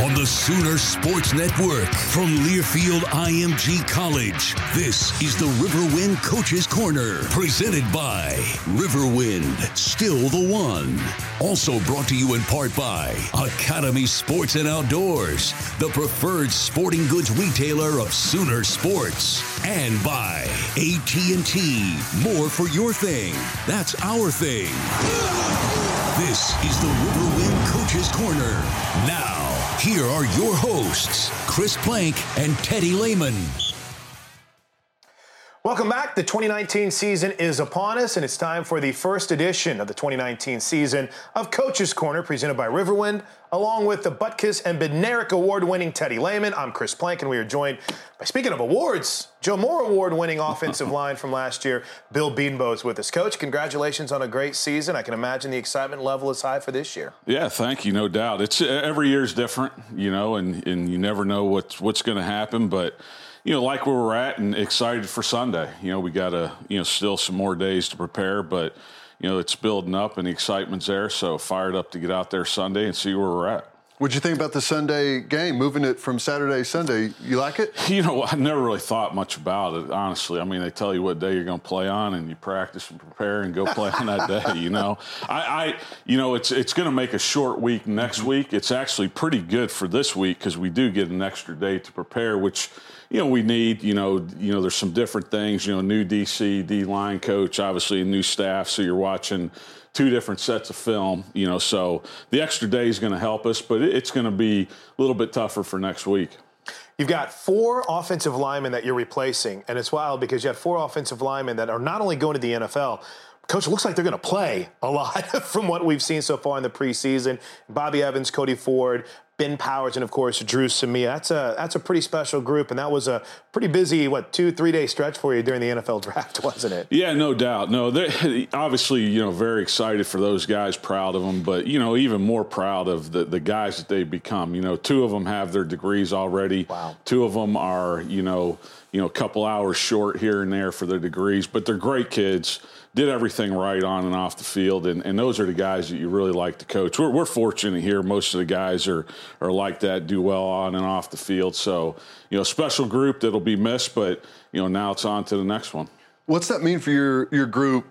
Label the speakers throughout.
Speaker 1: On the Sooner Sports Network from Learfield IMG College. This is the Riverwind Coaches Corner, presented by Riverwind, still the one. Also brought to you in part by Academy Sports and Outdoors, the preferred sporting goods retailer of Sooner Sports, and by AT&T. More for your thing. That's our thing. This is the Riverwind Coaches Corner. Now, here are your hosts, Chris Plank and Teddy Lehman.
Speaker 2: Welcome back. The 2019 season is upon us, and it's time for the first edition of the 2019 season of Coach's Corner, presented by Riverwind, along with the Butkus and Bednarik award-winning Teddy Lehman. I'm Chris Plank, and we are joined by, speaking of awards, Joe Moore award-winning offensive line from last year, Bill Bedenbaugh is with us. Coach, congratulations on a great season. I can imagine the excitement level is high for this year.
Speaker 3: Yeah, thank you, no doubt. It's every year is different, you know, and, and you never know what's what's going to happen, but – you know, like where we're at and excited for Sunday. You know, we got to, you know, still some more days to prepare, but, you know, it's building up and the excitement's there. So fired up to get out there Sunday and see where we're at.
Speaker 4: What'd you think about the Sunday game, moving it from Saturday to Sunday? You like it?
Speaker 3: You know, I never really thought much about it, honestly. I mean, they tell you what day you're going to play on, and you practice and prepare and go play on that day. You know, I, I you know, it's it's going to make a short week next mm-hmm. week. It's actually pretty good for this week because we do get an extra day to prepare, which you know, we need, you know, you know, there's some different things, you know, new DC, D line coach, obviously new staff. So you're watching two different sets of film, you know, so the extra day is going to help us, but it's going to be a little bit tougher for next week.
Speaker 2: You've got four offensive linemen that you're replacing, and it's wild because you have four offensive linemen that are not only going to the NFL, Coach, it looks like they're going to play a lot from what we've seen so far in the preseason. Bobby Evans, Cody Ford, Ben Powers, and of course Dru Samia. That's a that's a pretty special group, and that was a pretty busy what two three day stretch for you during the NFL draft, wasn't it?
Speaker 3: Yeah, no doubt. No, obviously you know very excited for those guys, proud of them, but you know even more proud of the the guys that they've become. You know, two of them have their degrees already.
Speaker 2: Wow.
Speaker 3: Two of them are you know you know a couple hours short here and there for their degrees, but they're great kids did everything right on and off the field, and, and those are the guys that you really like to coach. We're, we're fortunate here; most of the guys are are like that, do well on and off the field. So, you know, special group that'll be missed, but you know, now it's on to the next one.
Speaker 4: What's that mean for your your group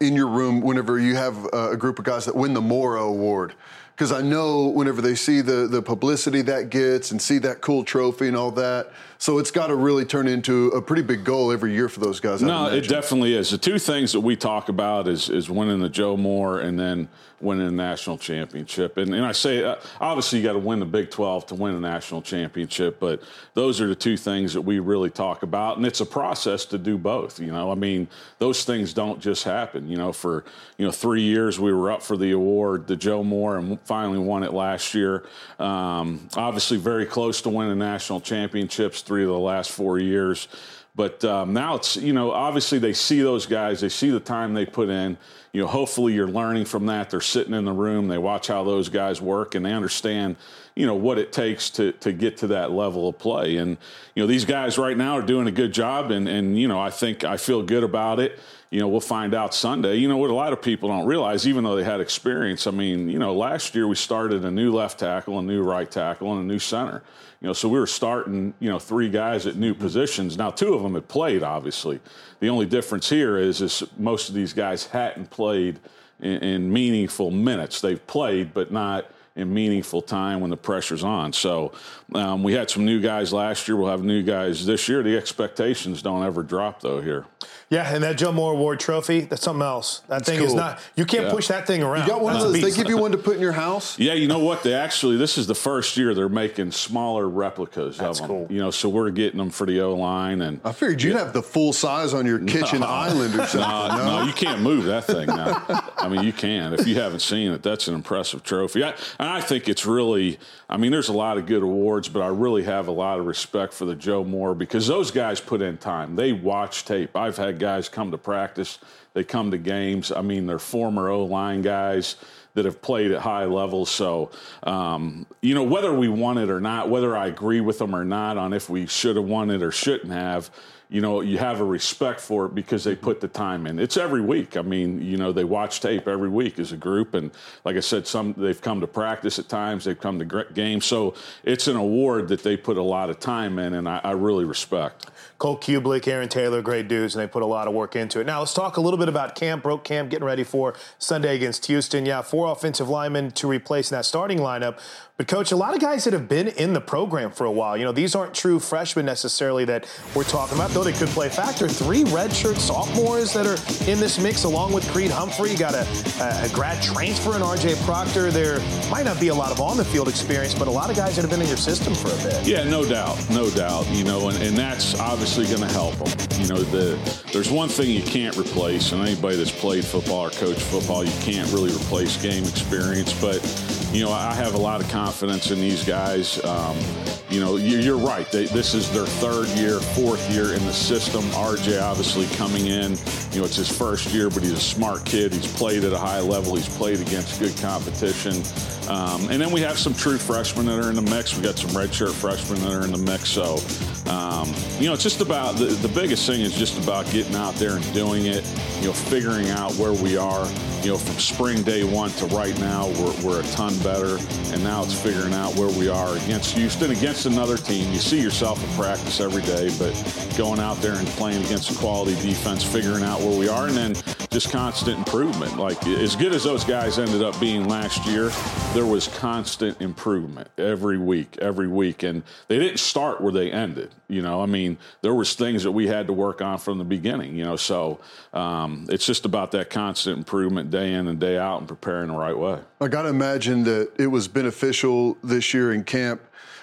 Speaker 4: in your room whenever you have a group of guys that win the Moore Award? Because I know whenever they see the the publicity that gets and see that cool trophy and all that, so it's got to really turn into a pretty big goal every year for those guys.
Speaker 3: No, it definitely is. The two things that we talk about is is winning the Joe Moore and then winning a national championship. And, and I say, uh, obviously, you got to win the Big 12 to win a national championship, but those are the two things that we really talk about. And it's a process to do both. You know, I mean, those things don't just happen. You know, for, you know, three years we were up for the award, the Joe Moore, and finally won it last year. Um, obviously, very close to winning national championships three of the last four years. But um, now it's, you know, obviously they see those guys, they see the time they put in. You know, hopefully you're learning from that. They're sitting in the room, they watch how those guys work, and they understand, you know, what it takes to, to get to that level of play. And, you know, these guys right now are doing a good job, and, and, you know, I think I feel good about it you know, we'll find out Sunday. You know what a lot of people don't realize, even though they had experience. I mean, you know, last year we started a new left tackle, a new right tackle, and a new center. You know, so we were starting, you know, three guys at new positions. Now, two of them had played, obviously. The only difference here is, is most of these guys hadn't played in, in meaningful minutes. They've played, but not in meaningful time when the pressure's on. So um, we had some new guys last year. We'll have new guys this year. The expectations don't ever drop, though, here.
Speaker 2: Yeah, and that Joe Moore Award trophy, that's something else. That thing cool. is not, you can't yeah. push that thing around.
Speaker 4: You got one
Speaker 2: that's
Speaker 4: of those, they give you one to put in your house?
Speaker 3: Yeah, you know what? They actually, this is the first year they're making smaller replicas
Speaker 2: that's
Speaker 3: of them.
Speaker 2: Cool.
Speaker 3: You know, so we're getting them for the O line. and
Speaker 4: I figured you'd yeah. have the full size on your kitchen
Speaker 3: no.
Speaker 4: island or something. No,
Speaker 3: no, no, you can't move that thing now. I mean, you can. If you haven't seen it, that's an impressive trophy. I, I think it's really, I mean, there's a lot of good awards, but I really have a lot of respect for the Joe Moore because those guys put in time. They watch tape. I've had guys come to practice. They come to games. I mean, they're former O line guys that have played at high levels. So, um, you know, whether we won it or not, whether I agree with them or not on if we should have won it or shouldn't have, you know, you have a respect for it because they put the time in. It's every week. I mean, you know, they watch tape every week as a group, and like I said, some they've come to practice at times, they've come to games. So it's an award that they put a lot of time in, and I, I really respect.
Speaker 2: Cole Cubelic, Aaron Taylor, great dudes, and they put a lot of work into it. Now let's talk a little bit about camp. Broke camp, getting ready for Sunday against Houston. Yeah, four offensive linemen to replace in that starting lineup. But, Coach, a lot of guys that have been in the program for a while, you know, these aren't true freshmen necessarily that we're talking about, though they could play factor. Three redshirt sophomores that are in this mix, along with Creed Humphrey. You got a, a, grad transfer in RJ Proctor. There might not be a lot of on the field experience, but a lot of guys that have been in your system for a bit.
Speaker 3: Yeah, no doubt. No doubt. You know, and, and that's obviously going to help them. You know, the, there's one thing you can't replace, and anybody that's played football or coached football, you can't really replace game experience. But, you know, I have a lot of confidence confidence in these guys. Um, you know, you're right. They, this is their third year, fourth year in the system. RJ obviously coming in. You know, it's his first year, but he's a smart kid. He's played at a high level. He's played against good competition. Um, and then we have some true freshmen that are in the mix. We got some redshirt freshmen that are in the mix. So, um, you know, it's just about the, the biggest thing is just about getting out there and doing it. You know, figuring out where we are. You know, from spring day one to right now, we're, we're a ton better. And now it's figuring out where we are against Houston, against another team. You see yourself in practice every day, but going out there and playing against a quality defense, figuring out where we are, and then just constant improvement. Like as good as those guys ended up being last year, there was constant improvement every week, every week, and they didn't start where they ended. You know, I mean, there was things that we had to work on from the beginning. You know, so um, it's just about that constant improvement day in and day out and preparing the right way.
Speaker 4: I got to imagine that it was beneficial this year in camp.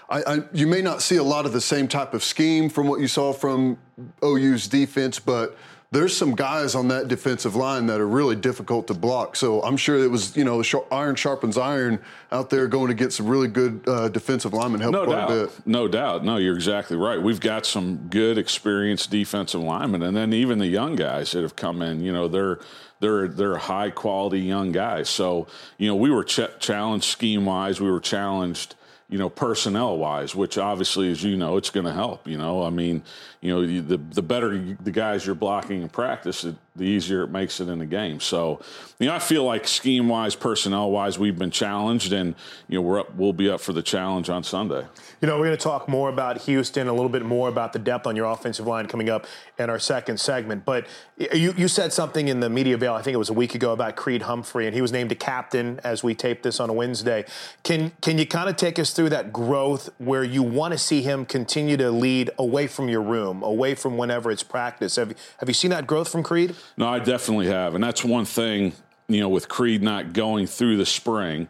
Speaker 4: I, I, you may not see a lot of the same type of scheme from what you saw from OU's defense, but there's some guys on that defensive line that are really difficult to block. So I'm sure it was, you know, iron sharpens iron out there going to get some really good uh, defensive linemen help
Speaker 3: no
Speaker 4: quite
Speaker 3: doubt.
Speaker 4: a bit.
Speaker 3: No doubt. No, you're exactly right. We've got some good, experienced defensive linemen, and then even the young guys that have come in. You know, they're they're they're high quality young guys. So you know, we were ch- challenged scheme wise. We were challenged you know, personnel wise, which obviously, as you know, it's going to help. You know, I mean, you know, the the better the guys you're blocking in practice, the easier it makes it in the game. So, you know, I feel like scheme wise, personnel wise, we've been challenged, and you know, we're up, we'll be up for the challenge on Sunday.
Speaker 2: You know, we're going to talk more about Houston, a little bit more about the depth on your offensive line coming up in our second segment. But you you said something in the media veil, I think it was a week ago, about Creed Humphrey, and he was named a captain as we tape this on a Wednesday. Can can you kind of take us through that growth where you want to see him continue to lead away from your room, away from whenever it's practice? Have, have you seen that growth from Creed?
Speaker 3: No, I definitely have. And that's one thing, you know, with Creed not going through the spring,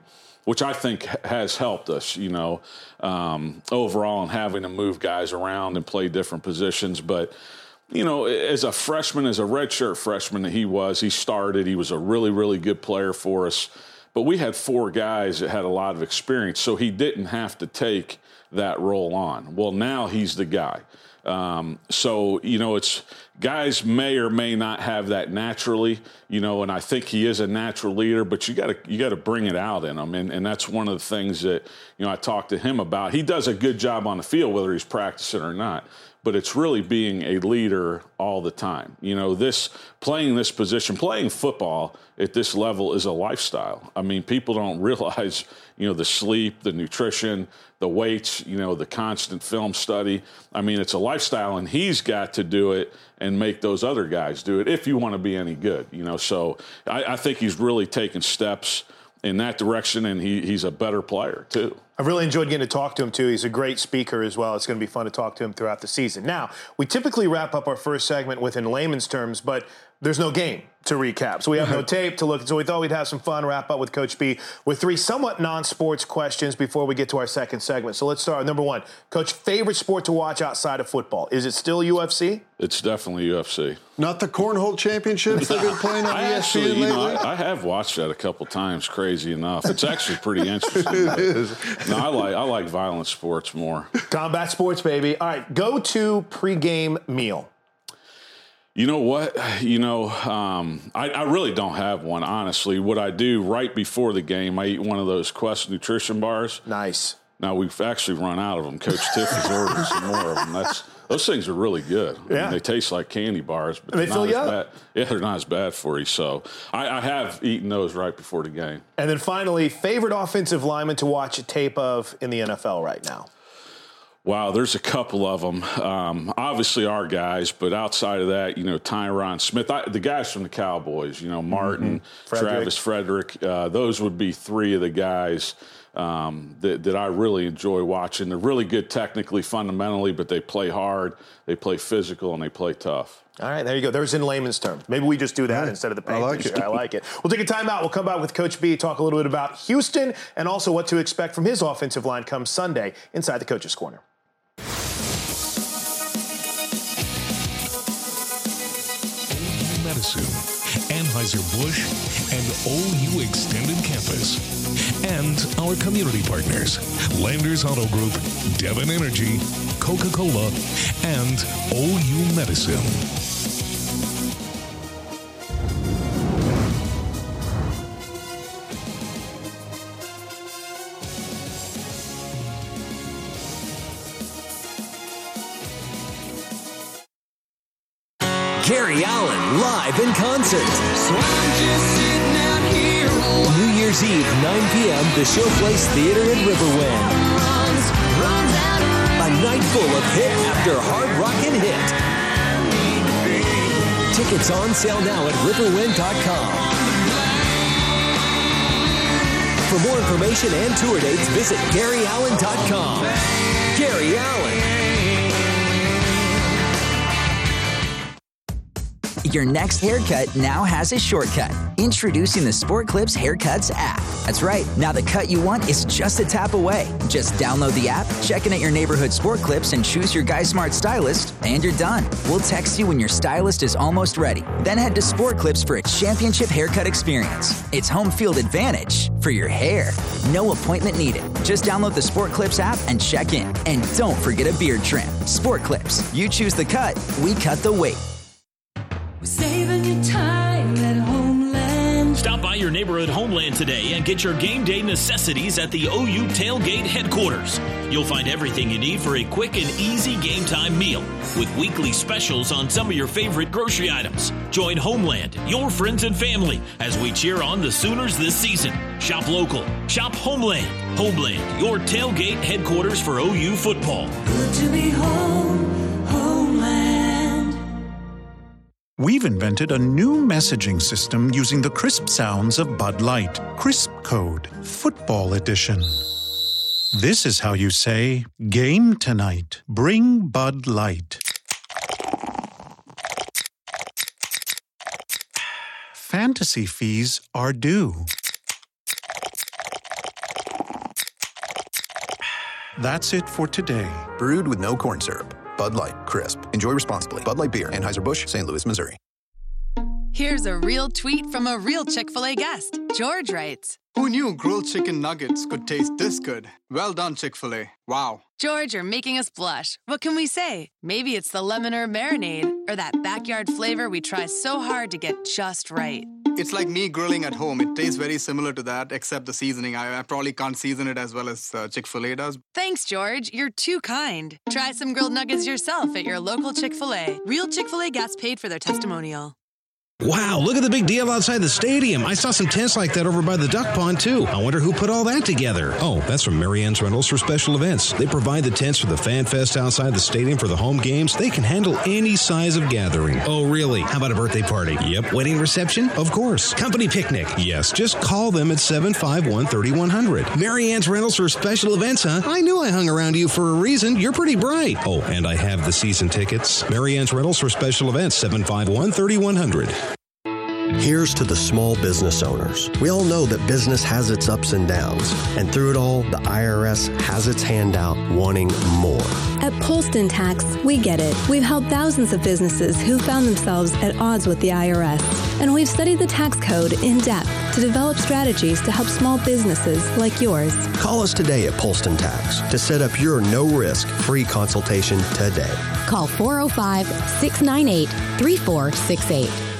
Speaker 3: which I think has helped us, you know, um, overall in having to move guys around and play different positions. But, you know, as a freshman, as a redshirt freshman that he was, he started. He was a really, really good player for us. But we had four guys that had a lot of experience, so he didn't have to take that role on. Well, now he's the guy. Um, so you know, it's guys may or may not have that naturally, you know, and I think he is a natural leader, but you got to you got to bring it out in him, and, and that's one of the things that you know I talked to him about. He does a good job on the field, whether he's practicing or not but it's really being a leader all the time. You know, this playing this position, playing football at this level is a lifestyle. I mean, people don't realize, you know, the sleep, the nutrition, the weights, you know, the constant film study. I mean, it's a lifestyle, and he's got to do it and make those other guys do it if you want to be any good, you know. So I, I think he's really taken steps in that direction, and he, he's a better player, too.
Speaker 2: I've really enjoyed getting to talk to him too. He's a great speaker as well. It's going to be fun to talk to him throughout the season. Now, we typically wrap up our first segment with in Lehman's terms, but there's no game to recap. So we have no uh-huh. tape to look at. So we thought we'd have some fun, wrap up with Coach B with three somewhat non sports questions before we get to our second segment. So let's start. Number one, Coach, favorite sport to watch outside of football? Is it still UFC?
Speaker 3: It's definitely UFC.
Speaker 4: Not the cornhole championships they've been playing on
Speaker 3: I
Speaker 4: ESPN
Speaker 3: actually,
Speaker 4: lately.
Speaker 3: you know, I, I have watched that a couple times. Crazy enough, it's actually pretty interesting. it is. No, I like I like violent sports more.
Speaker 2: Combat sports, baby. All right, go to pregame meal.
Speaker 3: You know what? You know, um, I, I, really don't have one, honestly. What I do right before the game, I eat one of those Quest nutrition bars.
Speaker 2: Nice.
Speaker 3: Now we've actually run out of them. Coach Tiff has ordered some more of them. That's those things are really good. I
Speaker 2: yeah.
Speaker 3: Mean, they taste like candy bars, but
Speaker 2: they fill you
Speaker 3: up. Bad. Yeah, they're not as bad for you. So I, I, have eaten those right before the game.
Speaker 2: And then finally, favorite offensive lineman to watch a tape of in the NFL right now.
Speaker 3: Wow, there's a couple of them. Um, obviously, our guys, but outside of that, you know, Tyron Smith, I, the guys from the Cowboys, you know, Martin, mm-hmm. Frederick. Travis Frederick, uh, those would be three of the guys um, that, that I really enjoy watching. They're really good technically, fundamentally, but they play hard, they play physical, and they play tough.
Speaker 2: All right, there you go. There's in Lehman's terms. Maybe we just do that right. instead of the paint.
Speaker 4: I like it.
Speaker 2: I like it. We'll take a timeout. We'll come back with Coach B, talk a little bit about Houston, and also what to expect from his offensive line come Sunday inside the Coach's Corner.
Speaker 1: Medicine, Anheuser-Busch, and OU Extended Campus. And our community partners, Landers Auto Group, Devon Energy, Coca-Cola, and OU Medicine.
Speaker 5: Gary Allan live in concert. So New Year's Eve, 9 p.m., the Showplace Theater in Riverwind. A night full of hit after hard rock and hit. Tickets on sale now at riverwind.com. For more information and tour dates, visit GaryAllan.com. Gary Allan.
Speaker 6: Your next haircut now has a shortcut. Introducing the Sport Clips Haircuts app. That's right, now the cut you want is just a tap away. Just download the app, check in at your neighborhood Sport Clips, and choose your Guy Smart stylist, and you're done. We'll text you when your stylist is almost ready. Then head to Sport Clips for a championship haircut experience. It's home field advantage for your hair. No appointment needed. Just download the Sport Clips app and check in. And don't forget a beard trim. Sport Clips. You choose the cut, we cut the wait.
Speaker 7: Saving you time at Homeland.
Speaker 8: Stop by
Speaker 7: your neighborhood homeland today and get your game day necessities at the OU Tailgate headquarters. You'll find everything you need for a quick and easy game time meal with weekly specials on some of your favorite grocery items. Join Homeland, your friends and family, as we cheer on the Sooners this season. Shop local, shop Homeland. Homeland, your tailgate headquarters for OU football.
Speaker 8: Good to be home,
Speaker 9: We've invented a new messaging system using the crisp sounds of Bud Light. Crisp Code, Football Edition. This is how you say, Game tonight. Bring Bud Light. Fantasy fees are due. That's it for today.
Speaker 10: Brewed with no corn syrup. Bud Light, crisp. Enjoy responsibly. Bud Light Beer, Anheuser-Busch, St. Louis, Missouri.
Speaker 11: Here's a real tweet from a real Chick fil A guest. George writes
Speaker 12: Who knew grilled chicken nuggets could taste this good? Well done, Chick fil A. Wow.
Speaker 11: George, you're making us blush. What can we say? Maybe it's the lemon or marinade, or that backyard flavor we try so hard to get just right.
Speaker 12: It's like me grilling at home. It tastes very similar to that, except the seasoning. I, I probably can't season it as well as uh, Chick fil A does.
Speaker 11: Thanks, George. You're too kind. Try some grilled nuggets yourself at your local Chick fil A. Real Chick fil A guests paid for their testimonial.
Speaker 13: Wow, look at the big deal outside the stadium. I saw some tents like that over by the duck pond, too. I wonder who put all that together. Oh, that's from Marianne's Rentals for special events. They provide the tents for the fan fest outside the stadium for the home games. They can handle any size of gathering. Oh, really? How about a birthday party? Yep. Wedding reception? Of course. Company picnic? Yes. Just call them at 751 3100. Marianne's Rentals for special events, huh? I knew I hung around you for a reason. You're pretty bright. Oh, and I have the season tickets. Marianne's Rentals for special events, 751 3100.
Speaker 14: Here's to the small business owners. We all know that business has its ups and downs, and through it all, the IRS has its hand out wanting more.
Speaker 15: At Polston Tax, we get it. We've helped thousands of businesses who found themselves at odds with the IRS, and we've studied the tax code in depth to develop strategies to help small businesses like yours.
Speaker 14: Call us today at Polston Tax to set up your no risk free consultation today.
Speaker 16: Call 405 698 3468.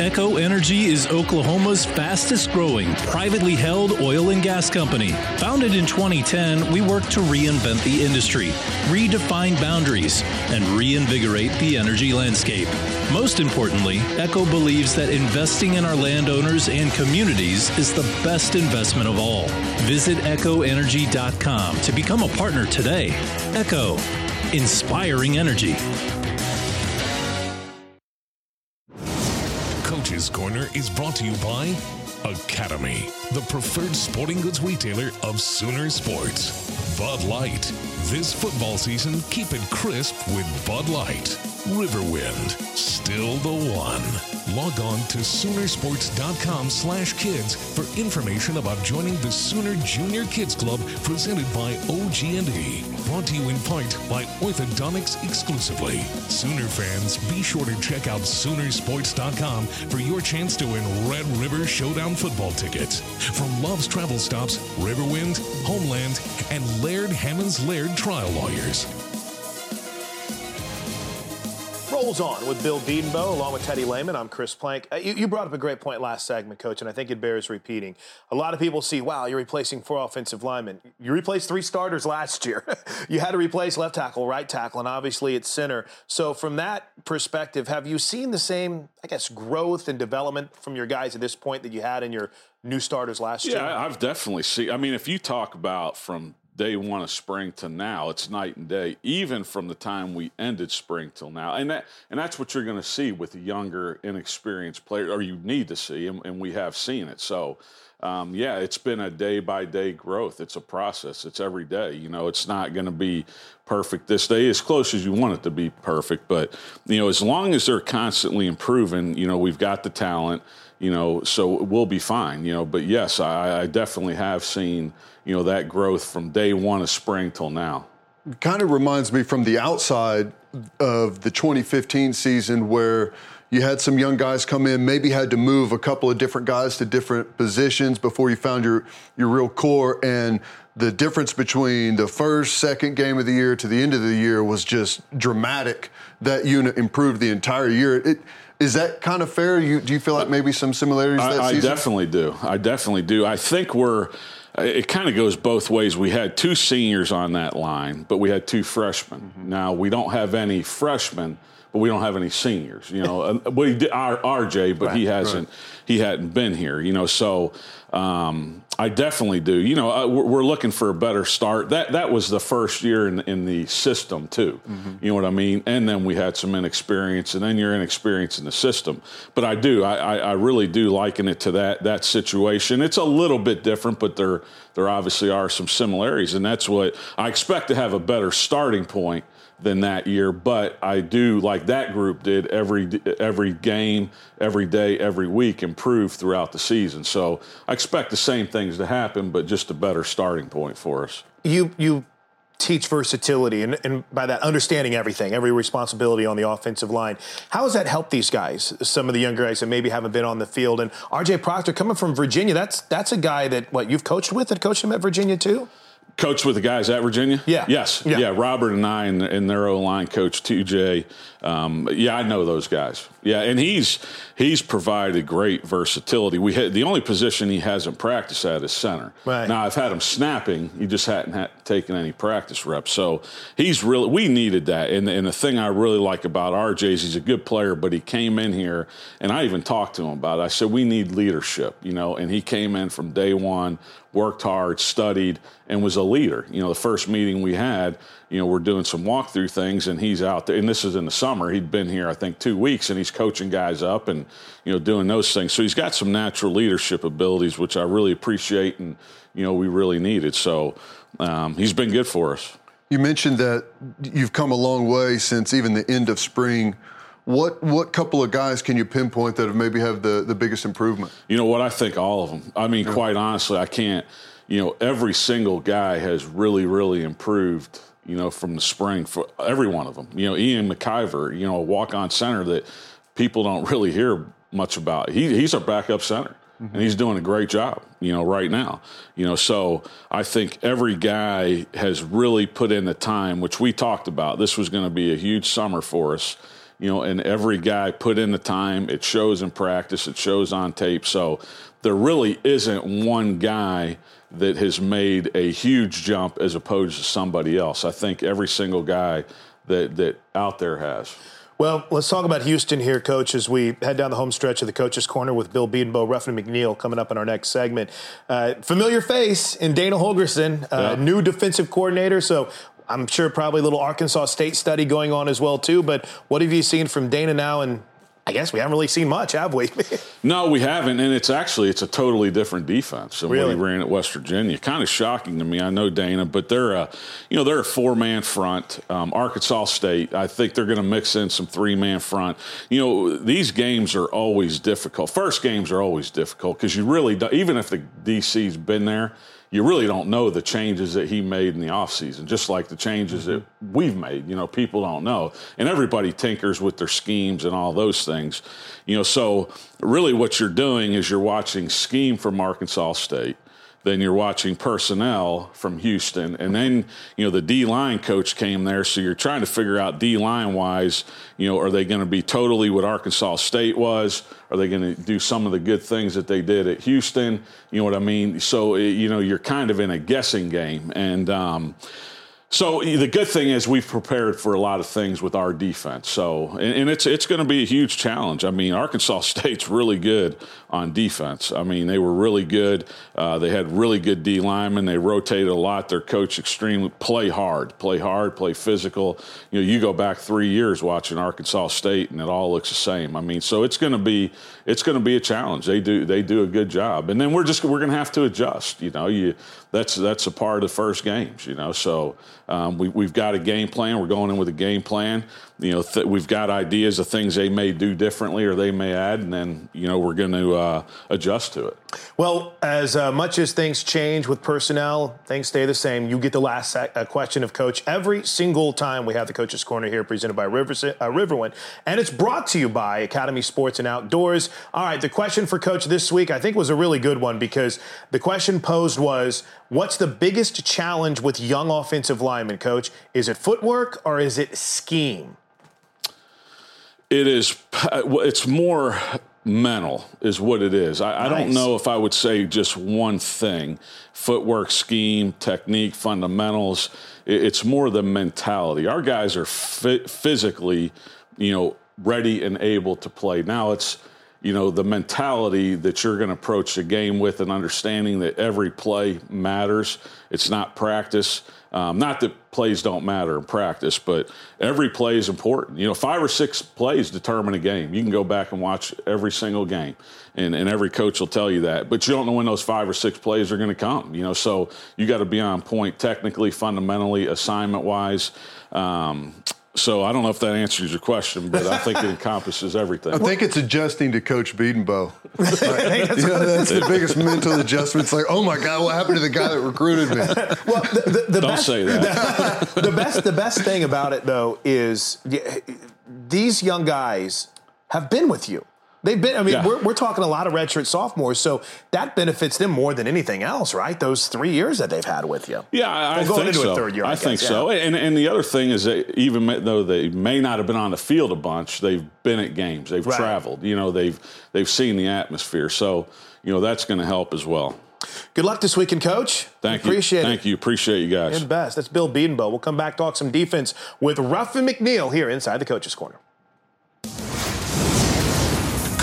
Speaker 17: Echo Energy is Oklahoma's fastest growing privately held oil and gas company. Founded in 2010, we work to reinvent the industry, redefine boundaries, and reinvigorate the energy landscape. Most importantly, Echo believes that investing in our landowners and communities is the best investment of all. Visit echoenergy.com to become a partner today. Echo, inspiring energy.
Speaker 1: Coach's Corner is brought to you by Academy, the preferred sporting goods retailer of Sooner Sports. Bud Light. This football season, keep it crisp with Bud Light. Riverwind, still the one. Log on to Soonersports.com slash kids for information about joining the Sooner Junior Kids Club presented by OG&E. Brought to you in part by Orthodontics exclusively. Sooner fans, be sure to check out Soonersports.com for your chance to win Red River Showdown football tickets. From Love's Travel Stops, Riverwind, Homeland, and Laird Hammons Laird Trial Lawyers.
Speaker 2: Rolls on with Bill Bedenbaugh along with Teddy Lehman. I'm Chris Plank. Uh, you, you, brought up a great point last segment, Coach, and I think it bears repeating. A lot of people see, wow, you're replacing four offensive linemen. You replaced three starters last year. you had to replace left tackle, right tackle, and obviously it's center. So from that perspective, have you seen the same, I guess, growth and development from your guys at this point that you had in your new starters last
Speaker 3: yeah,
Speaker 2: year?
Speaker 3: Yeah, I've definitely seen. I mean, if you talk about from day one of spring to now, it's night and day. Even from the time we ended spring till now, and that and that's what you're going to see with the younger, inexperienced player, or you need to see, and, and we have seen it. So. Um, yeah, it's been a day by day growth. It's a process. It's every day. You know, it's not going to be perfect this day as close as you want it to be perfect. But, you know, as long as they're constantly improving, you know, we've got the talent, you know, so we'll be fine, you know. But yes, I, I definitely have seen, you know, that growth from day one of spring till now.
Speaker 4: Kind of reminds me from the outside, of the 2015 season where you had some young guys come in, maybe had to move a couple of different guys to different positions before you found your your real core and the difference between the first, second game of the year to the end of the year was just dramatic. That unit improved the entire year. It, is that kind of fair? You, do you feel like uh, maybe some similarities that
Speaker 3: I, I definitely do. I definitely do. I think we're. It kind of goes both ways. We had two seniors on that line, but we had two freshmen.
Speaker 4: Mm-hmm.
Speaker 3: Now we don't have any freshmen, but we don't have any seniors. You know, uh, we did our RJ, but
Speaker 4: Right,
Speaker 3: he hasn't. He hadn't been here. You know, so um, I definitely do. You know, uh, we're, we're looking for a better start. That that was the first year in, in the system too. You know what I mean? And then we had some inexperience, and then you're inexperienced in the system. But I do. I, I, I really do liken it to that that situation. It's a little bit different, but there there obviously are some similarities, and that's what I expect to have a better starting point than that year. But I do like that group did every every game, every day, every week improve throughout the season. So I expect the same things to happen, but just a better starting point for us.
Speaker 2: You you teach versatility and, and by that understanding everything, every responsibility on the offensive line. How has that helped these guys? Some of the younger guys that maybe haven't been on the field. And RJ Proctor coming from Virginia, that's that's a guy that what you've coached with that coached him at Virginia too?
Speaker 3: Coach with the guys at Virginia?
Speaker 2: Yeah.
Speaker 3: Yes.
Speaker 2: Yeah.
Speaker 3: Yeah. Robert and I and, and their O line coach TJ. Um, yeah, I know those guys. Yeah, and he's he's provided great versatility. We had, the only position he hasn't practiced at is center.
Speaker 2: Right.
Speaker 3: Now I've had him snapping. He just hadn't had, taken any practice reps. So he's really we needed that. And, and the thing I really like about RJ is he's a good player, but he came in here and I even talked to him about it. I said we need leadership, you know, and he came in from day one, worked hard, studied, and was a leader. You know, the first meeting we had, you know, we're doing some walkthrough things, and he's out there. And this is in the summer. He'd been here, I think, two weeks, and he's coaching guys up and you know doing those things. So he's got some natural leadership abilities, which I really appreciate, and you know we really needed. So um, he's been good for us.
Speaker 4: You mentioned that you've come a long way since even the end of spring. What what couple of guys can you pinpoint that have maybe have the, the biggest improvement?
Speaker 3: You know what? I think all of them. I mean, quite honestly, I can't. You know, every single guy has really, really improved. You know, from the spring for every one of them. You know, Ian McIver. You know, a walk-on center that people don't really hear much about. He, he's our backup center. And mm-hmm. he's doing a great job, you know, right now. You know, so I think every guy has really put in the time, which we talked about. This was going to be a huge summer for us you know, and every guy put in the time. It shows in practice, it shows on tape. So there really isn't one guy that has made a huge jump as opposed to somebody else. I think every single guy that that out there has.
Speaker 2: Well, let's talk about Houston here, Coach, as we head down the home stretch of the Coach's Corner with Bill Bedenbaugh, Ruffin McNeil coming up in our next segment. Uh, familiar face in Dana Holgorsen, uh,
Speaker 3: Yeah.
Speaker 2: new defensive coordinator. So I'm sure probably a little Arkansas State study going on as well, too. But what have you seen from Dana now? And I guess we haven't really seen much, have we?
Speaker 3: No, we haven't, and it's actually it's a totally different defense than
Speaker 2: Really?
Speaker 3: what he ran at West Virginia. Kind of shocking to me. I know Dana, but they're a you know they're a four man front. Um, Arkansas State, I think they're going to mix in some three man front. You know these games are always difficult. First games are always difficult because you really do, even if the DC's been there. You really don't know the changes that he made in the offseason, just like the changes that mm-hmm. we've made. You know, people don't know. And everybody tinkers with their schemes and all those things. You know, so really what you're doing is you're watching scheme from Arkansas State. Then you're watching personnel from Houston. And then, you know, the D line coach came there. So you're trying to figure out D line wise, you know, are they going to be totally what Arkansas State was? Are they going to do some of the good things that they did at Houston? You know what I mean? So, you know, you're kind of in a guessing game. And, um, so the good thing is we've prepared for a lot of things with our defense. So and, and it's it's going to be a huge challenge. I mean, Arkansas State's really good on defense. I mean, they were really good. Uh, they had really good D linemen. They rotated a lot. Their coach extremely play hard, play hard, play physical. You know, you go back three years watching Arkansas State, and it all looks the same. I mean, so it's going to be it's going to be a challenge. They do they do a good job, and then we're just we're going to have to adjust. You know, you that's that's a part of the first games. You know, so um, we we've got a game plan. We're going in with a game plan. You know, th- we've got ideas of things they may do differently or they may add, and then you know we're going to uh, adjust to it.
Speaker 2: Well, as uh, much as things change with personnel, things stay the same. You get the last uh, question of coach every single time we have the coaches corner here, presented by Rivers, uh, Riverwind, and it's brought to you by Academy Sports and Outdoors. All right, the question for coach this week I think was a really good one because the question posed was, "What's the biggest challenge with young offensive linemen, coach? Is it footwork or is it scheme?"
Speaker 3: It is. It's more mental, is what it is. I, nice. I, don't know if I would say just one thing: footwork, scheme, technique, fundamentals. It's more the mentality. Our guys are physically, you know, ready and able to play. Now it's you know the mentality that you're going to approach the game with and understanding that every play matters it's not practice um, not that plays don't matter in practice, but every play is important. You know, five or six plays determine a game. You can go back and watch every single game, and, and every coach will tell you that. But you don't know when those five or six plays are going to come. You know, so you got to be on point technically, fundamentally, assignment wise. Um, so I don't know if that answers your question, but I think it encompasses everything.
Speaker 4: I think it's adjusting to Coach Bedenbaugh. Like, yeah, that's the biggest mental adjustment. It's like, oh my God, what happened to the guy that recruited me?
Speaker 2: Well, the, the, the
Speaker 3: don't
Speaker 2: best,
Speaker 3: say that.
Speaker 2: The, the best, the best thing about it though is these young guys have been with you. They've been, I mean, yeah. we're, we're talking a lot of redshirt sophomores, so that benefits them more than anything else, right? Those three years that they've had with you.
Speaker 3: Yeah, I, I think so. Year, I, I guess, think yeah. so. And, and the other thing is that even though they may not have been on the field a bunch, they've been at games, they've right. traveled, you know, they've, they've seen the atmosphere. So, you know, that's going to help as well.
Speaker 2: Good luck this weekend, Coach.
Speaker 3: Thank
Speaker 2: you. Appreciate
Speaker 3: it. Thank you. Appreciate you guys.
Speaker 2: And best. That's Bill Bedenbaugh. We'll come back talk some defense with Ruffin McNeil here inside the Coach's Corner.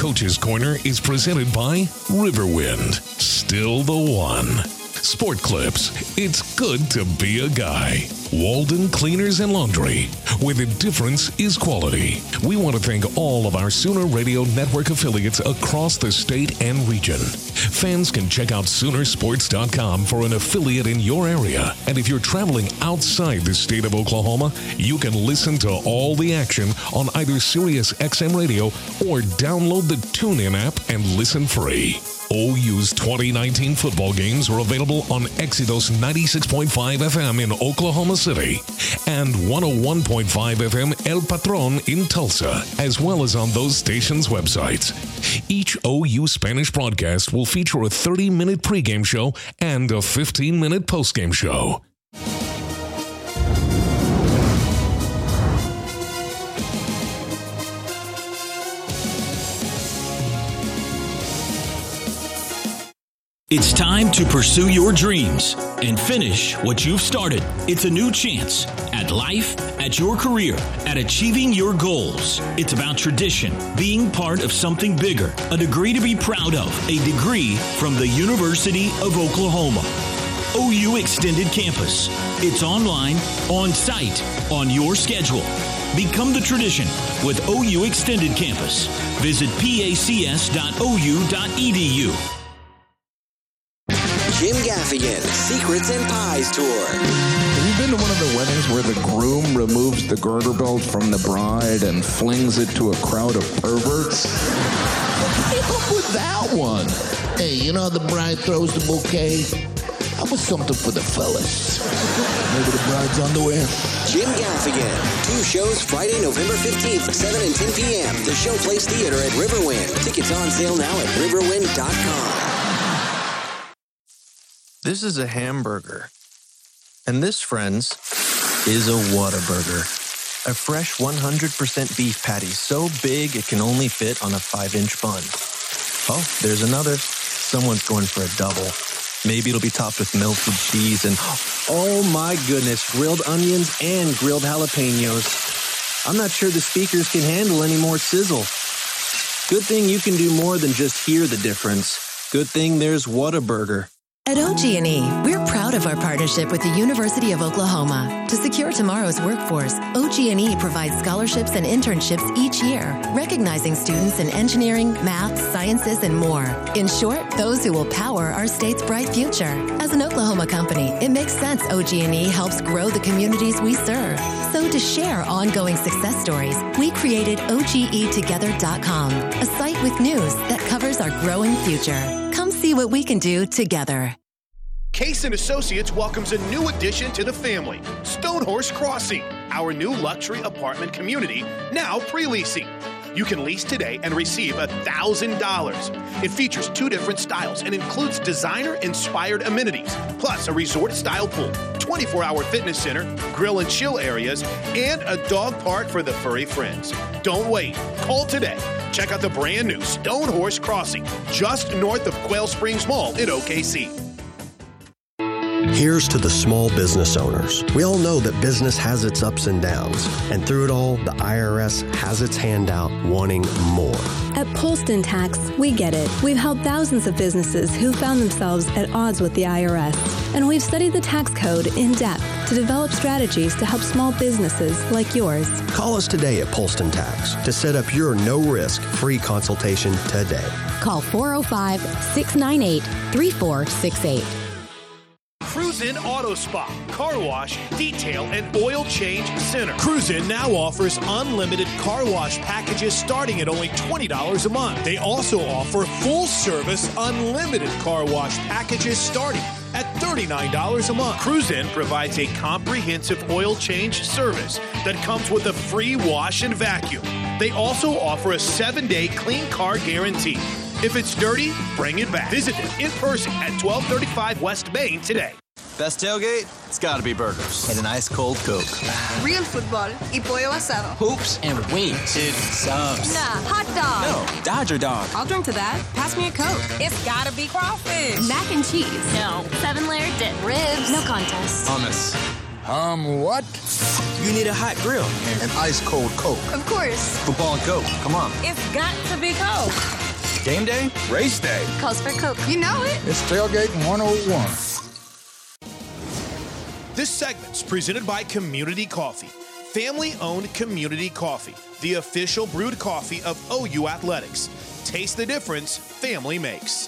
Speaker 1: Coach's Corner is presented by Riverwind. Still the one. Sport Clips. It's good to be a guy. Walden Cleaners and Laundry, where the difference is quality. We want to thank all of our Sooner Radio Network affiliates across the state and region. Fans can check out Soonersports.com for an affiliate in your area. And if you're traveling outside the state of Oklahoma, you can listen to all the action on either Sirius XM Radio or download the TuneIn app and listen free. OU's 2019 football games are available on Exodus 96.5 FM in Oklahoma City and 101.5 FM El Patron in Tulsa, as well as on those stations' websites. Each OU Spanish broadcast will feature a 30 minute pregame show and a 15 minute postgame show.
Speaker 7: It's time to pursue your dreams and finish what you've started. It's a new chance at life, at your career, at achieving your goals. It's about tradition, being part of something bigger, a degree to be proud of, a degree from the University of Oklahoma. OU Extended Campus. It's online, on site, on your schedule. Become the tradition with OU Extended Campus. Visit pacs.ou.edu.
Speaker 18: Jim Gaffigan, Secrets and Pies Tour.
Speaker 19: Have you been to one of the weddings where the groom removes the girder belt from the bride and flings it to a crowd of perverts? What came up with that one?
Speaker 20: Hey, you know the bride throws the bouquet? That was something for the fellas. Maybe the bride's underwear.
Speaker 18: Jim Gaffigan. Two shows Friday, November 15th, 7 and 10 p.m. The Showplace Theater at Riverwind. Tickets on sale now at riverwind.com.
Speaker 21: This is a hamburger. And this, friends, is a Whataburger. A fresh 100% beef patty so big it can only fit on a 5 inch bun. Oh, there's another. Someone's going for a double. Maybe it'll be topped with melted cheese and, oh my goodness, grilled onions and grilled jalapenos. I'm not sure the speakers can handle any more sizzle. Good thing you can do more than just hear the difference. Good thing there's Whataburger.
Speaker 22: At OG&E, we're proud of our partnership with the University of Oklahoma. To secure tomorrow's workforce, OG&E provides scholarships and internships each year, recognizing students in engineering, math, sciences, and more. In short, those who will power our state's bright future. As an Oklahoma company, it makes sense OG&E helps grow the communities we serve. So to share ongoing success stories, we created OGETogether.com, a site with news that covers our growing future. See what we can do together.
Speaker 2: Case and Associates welcomes a new addition to the family, Stonehorse Crossing, our new luxury apartment community, now pre-leasing. You can lease today and receive $1,000. It features two different styles and includes designer-inspired amenities, plus a resort-style pool, 24-hour fitness center, grill and chill areas, and a dog park for the furry friends. Don't wait. Call today. Check out the brand new Stonehorse Crossing, just north of Quail Springs Mall in OKC.
Speaker 14: Here's to the small business owners. We all know that business has its ups and downs, and through it all, the IRS has its hand out wanting more.
Speaker 15: At Polston Tax, we get it. We've helped thousands of businesses who found themselves at odds with the IRS, and we've studied the tax code in depth to develop strategies to help small businesses like yours.
Speaker 14: Call us today at Polston Tax to set up your no risk free consultation today.
Speaker 16: Call 405 698 3468.
Speaker 2: Cruisin Auto Spa, car wash, detail, and oil change center. Cruisin now offers unlimited car wash packages starting at only $20 a month. They also offer full service unlimited car wash packages starting at $39 a month. Cruisin provides a comprehensive oil change service that comes with a free wash and vacuum. They also offer a seven day clean car guarantee. If it's dirty, bring it back. Visit them in person at 1235 West Main today.
Speaker 23: Best tailgate? It's gotta be burgers. And an ice cold Coke.
Speaker 24: Real football y pollo asado.
Speaker 23: Hoops and wings. It subs.
Speaker 24: Nah, hot dog.
Speaker 23: No, Dodger dog.
Speaker 24: I'll drink to that. Pass me a Coke. It's gotta be crawfish.
Speaker 16: Mac and cheese.
Speaker 24: No. Seven layer dip. Ribs.
Speaker 16: No contest.
Speaker 23: Hummus.
Speaker 25: Um, what?
Speaker 23: You need a hot grill.
Speaker 25: An ice cold Coke.
Speaker 24: Of course.
Speaker 23: Football and Coke. Come on.
Speaker 24: It's got to be Coke.
Speaker 23: Game day? Race day.
Speaker 24: Calls for Coke. You know it.
Speaker 25: It's Tailgate 101.
Speaker 2: This segment's presented by Community Coffee, family owned Community Coffee, the official brewed coffee of OU Athletics. Taste the difference family makes.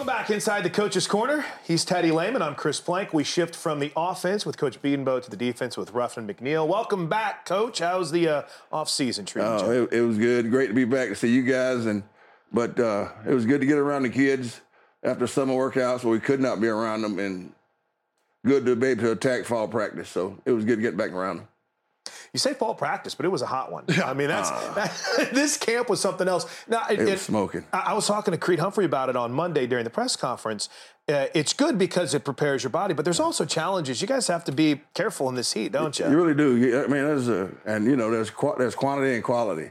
Speaker 2: Welcome back inside the coach's corner. He's Teddy Lehman. I'm Chris Plank. We shift from the offense with Coach Bedenbaugh to the defense with Ruffin McNeil. Welcome back, Coach. How's the uh, offseason treating
Speaker 26: oh,
Speaker 2: you?
Speaker 26: It, it was good. Great to be back to see you guys, and but uh, it was good to get around the kids after summer workouts where we could not be around them, and good to be able to attack fall practice. So it was good to get back around them.
Speaker 2: You say fall practice, but it was a hot one. I mean, that's that, this camp was something else. Now,
Speaker 26: It was smoking.
Speaker 2: I, I was talking to Creed Humphrey about it on Monday during the press conference. Uh, it's good because it prepares your body, but there's also challenges. You guys have to be careful in this heat, don't you?
Speaker 26: You really do. You- I mean, there's a, and you know, there's qua- there's quantity and quality,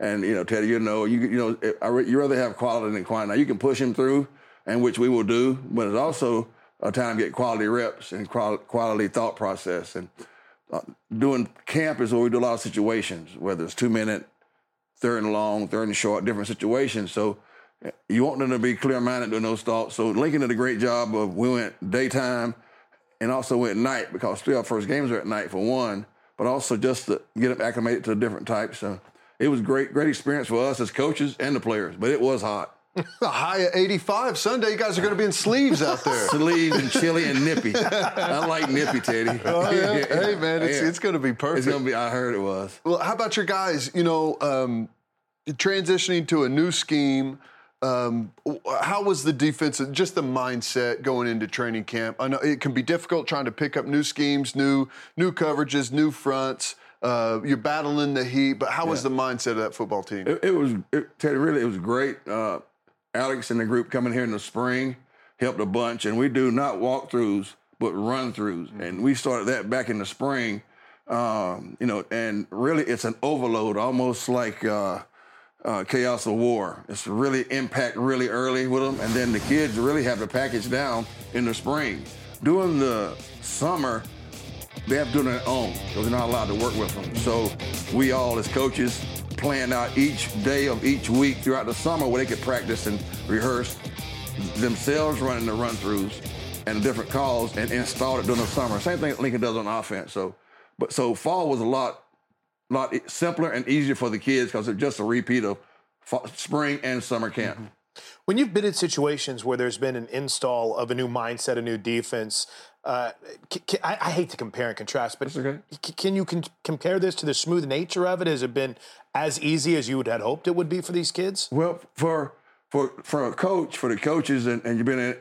Speaker 26: and you know, Teddy, you know, you you know, I re- you rather have quality than quantity. Now you can push him through, and which we will do, but it's also a time to get quality reps and qual- quality thought process. And uh, doing camp is where we do a lot of situations, whether it's two minute, third and long, third and short, different situations. So uh, you want them to be clear minded doing those thoughts. So Lincoln did a great job of we went daytime and also went night because three of our first games are at night for one, but also just to get them acclimated to the different types. So it was great, great experience for us as coaches and the players, but it was hot.
Speaker 4: A high at 85. Sunday, you guys are going to be in sleeves out there.
Speaker 26: Sleeves and chilly and nippy. I like nippy, Teddy.
Speaker 4: Oh, yeah. Hey, man, it's,
Speaker 26: Yeah.
Speaker 4: it's going to be perfect.
Speaker 26: It's gonna be. I heard it was.
Speaker 4: Well, how about your guys? You know, um, transitioning to a new scheme. Um, how was the defense? Just the mindset going into training camp. I know it can be difficult trying to pick up new schemes, new new coverages, new fronts. Uh, you're battling the heat, but how was the mindset of that football team?
Speaker 26: It, it was it, Teddy. Really, it was great. Uh, Alex and the group coming here in the spring helped a bunch, and we do not walkthroughs but run throughs, and we started that back in the spring. Um, you know, and really, it's an overload, almost like. Uh, uh, chaos of war. It's really impact really early with them, and then the kids really have the package down in the spring. During the summer, they have to do it on their own because they're not allowed to work with them. So we all as coaches plan out each day of each week throughout the summer where they could practice and rehearse themselves running the run-throughs and the different calls and install it during the summer. Same thing Lincoln does on offense. So, but so fall was a lot, lot simpler and easier for the kids because it's just a repeat of fall, spring and summer camp.
Speaker 2: Mm-hmm. When you've been in situations where there's been an install of a new mindset, a new defense, uh, I, I hate to compare and contrast, but c- can you compare this to the smooth nature of it? Has it been as easy as you would had hoped it would be for these kids?
Speaker 26: Well, for for for a coach, for the coaches, and, and you've been in.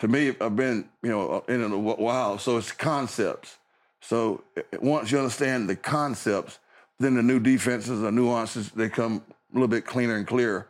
Speaker 26: To me, I've been you know in it a while, so it's concepts. So uh, once you understand the concepts, then the new defenses, the nuances, they come a little bit cleaner and clearer.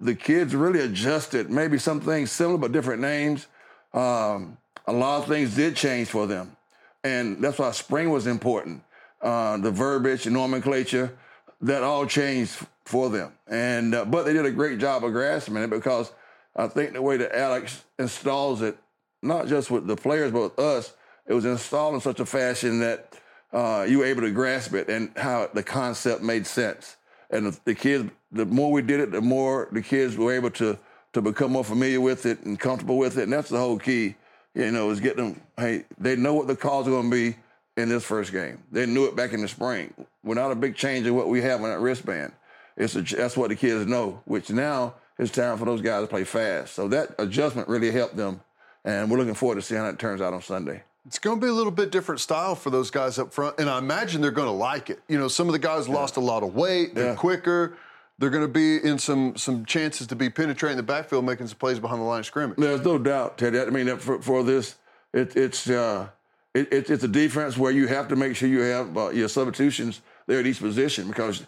Speaker 26: The kids really adjusted, maybe some things similar but different names. Um, a lot of things did change for them, and that's why spring was important. Uh, the verbiage, nomenclature, that all changed for them. And uh, but they did a great job of grasping it because I think the way that Alex installs it, not just with the players but with us, it was installed in such a fashion that uh, you were able to grasp it and how the concept made sense. And the, the kids, the more we did it, the more the kids were able to to become more familiar with it and comfortable with it. And that's the whole key, you know, is getting them. Hey, they know what the calls are going to be in this first game. They knew it back in the spring. Without a big change in what we have on that wristband. It's a, that's what the kids know. Which now it's time for those guys to play fast. So that adjustment really helped them, and we're looking forward to seeing how it turns out on Sunday.
Speaker 4: It's going to be a little bit different style for those guys up front, and I imagine they're going to like it. You know, some of the guys yeah. lost a lot of weight. They're yeah. quicker. They're going to be in some some chances to be penetrating the backfield, making some plays behind the line of scrimmage.
Speaker 26: There's no doubt, Teddy. I mean, for, for this, it, it's uh, it, it, it's a defense where you have to make sure you have uh, your substitutions there at each position because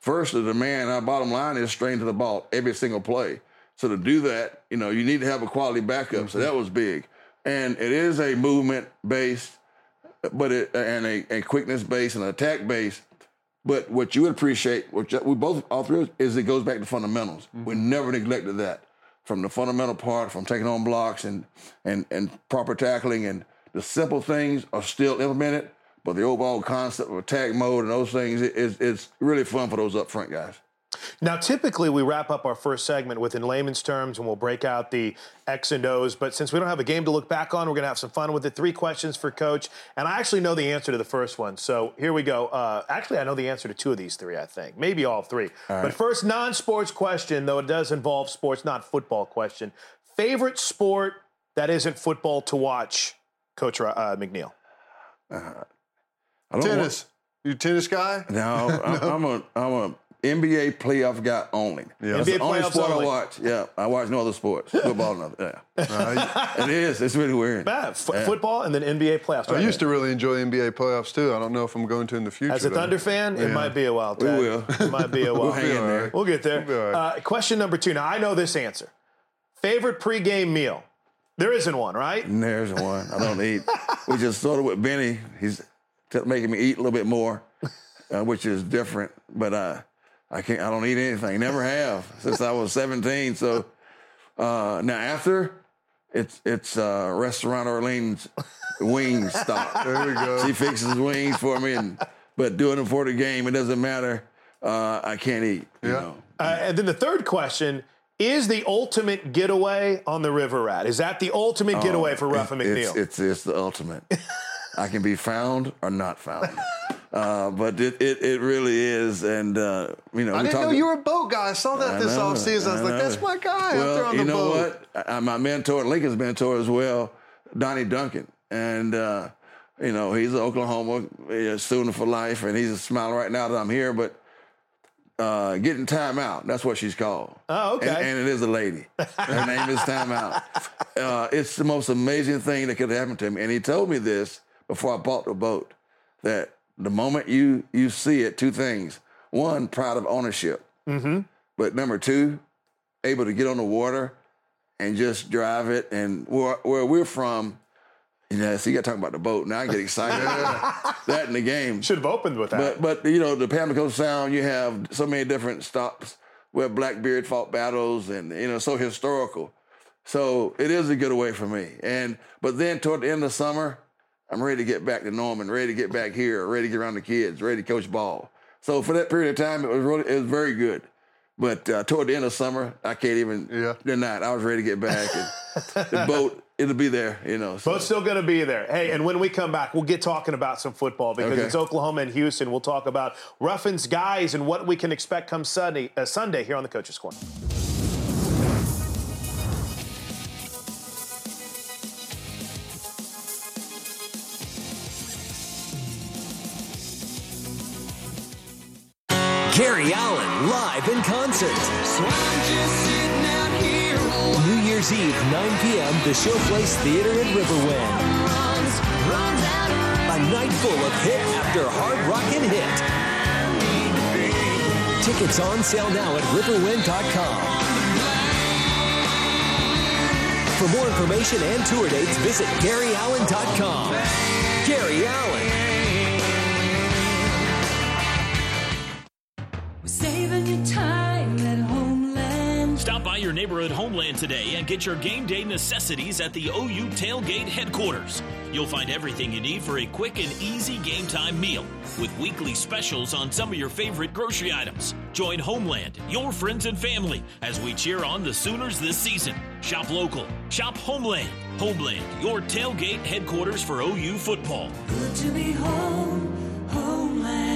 Speaker 26: first the demand, our bottom line is straight to the ball every single play. So to do that, you know, you need to have a quality backup. Mm-hmm. So that was big, and it is a movement based, but it and a, a quickness based and attack based. But what you would appreciate, which we both all three, is it goes back to fundamentals. Mm-hmm. We never neglected that from the fundamental part, from taking on blocks and and and proper tackling and the simple things are still implemented, but the overall concept of attack mode and those things is it's really fun for those up front guys.
Speaker 2: Now, typically we wrap up our first segment with in layman's terms and we'll break out the X and O's. But since we don't have a game to look back on, we're going to have some fun with it. Three questions for Coach. And I actually know the answer to the first one. So here we go. Uh, actually, I know the answer to two of these three, I think. Maybe all three. All right. But first, non sports question, though it does involve sports, not football question. Favorite sport that isn't football to watch, Coach uh, McNeil?
Speaker 4: Uh, tennis. Want... You tennis guy?
Speaker 26: No, no. I'm a I'm a NBA playoff guy only. Yeah. That's NBA the only sport only. I watch. Yeah, I watch no other sports. Football, nothing. Yeah, uh, it is. It's really weird.
Speaker 2: Bad. F- yeah. Football and then NBA playoffs.
Speaker 4: Right I used to really enjoy NBA playoffs too. I don't know if I'm going to in the future.
Speaker 2: As a Thunder though. fan, it might be a while.
Speaker 26: Ted. We will.
Speaker 2: It might be a while.
Speaker 26: we'll hang in there.
Speaker 2: We'll get there. We'll right. uh, question number two. Now I know this answer. Favorite pregame meal? There isn't one, right?
Speaker 26: There isn't one. I don't eat. we just started with Benny. He's making me eat a little bit more, uh, which is different. But uh, I can't. I don't eat anything. Never have since I was 17. So uh, now after, it's it's uh, restaurant Orleans wing stop.
Speaker 4: There we go.
Speaker 26: She fixes wings for me, and but doing them for the game, it doesn't matter. Uh, I can't eat.
Speaker 4: Yeah.
Speaker 26: You know?
Speaker 2: Uh, and then the third question is the ultimate getaway on the River Rat. Is that the ultimate getaway oh, for Ruffin McNeil?
Speaker 26: It's, it's, it's the ultimate. I can be found or not found. Uh, but it, it, it really is, and uh, you know,
Speaker 4: I didn't know you were a boat guy. I saw that I this know, offseason. I, I was like, that's my guy
Speaker 26: well,
Speaker 4: out there on
Speaker 26: you know
Speaker 4: boat.
Speaker 26: what? I, my mentor, Lincoln's mentor as well, Donnie Duncan, and uh, you know, he's an Oklahoma student for life, and he's smiling right now that I'm here, but uh, getting time out. That's what she's called.
Speaker 2: Oh, okay.
Speaker 26: And, and it is a lady. Her name is Time Out. Uh, it's the most amazing thing that could happen to me. And he told me this before I bought the boat that the moment you you see it, two things: one, proud of ownership,
Speaker 2: mm-hmm.
Speaker 26: but number two, able to get on the water and just drive it. And where, where we're from, so you got to talk about the boat. Now I get excited. that in the game.
Speaker 2: Should have opened with that.
Speaker 26: But, but you know, the Pamlico Sound, you have so many different stops where Blackbeard fought battles and, you know, so historical. So it is a good getaway for me. And, but then toward the end of summer, I'm ready to get back to Norman, ready to get back here, ready to get around the kids, ready to coach ball. So for that period of time, it was really it was very good. But uh, toward the end of summer, I can't even yeah. deny it. I was ready to get back. And the boat, it'll be there, you know.
Speaker 2: So. Boat's still going to be there. Hey, and when we come back, we'll get talking about some football because okay. it's Oklahoma and Houston. We'll talk about Ruffins guys and what we can expect come Sunday, uh, Sunday here on the Coaches Corner.
Speaker 5: Gary Allan live in concert. Year's Eve, 9 p.m., the Showplace Theater in Riverwind. A night full of hit after hard rockin' hit. Tickets on sale now at riverwind.com. For more information and tour dates, visit GaryAllan.com. Gary Allan.
Speaker 7: Your neighborhood homeland today and get your game day necessities at the OU Tailgate headquarters. You'll find everything you need for a quick and easy game time meal with weekly specials on some of your favorite grocery items. Join Homeland, your friends and family, as we cheer on the Sooners this season. Shop local, shop Homeland. Homeland, your tailgate headquarters for OU football.
Speaker 27: Good to be home, Homeland.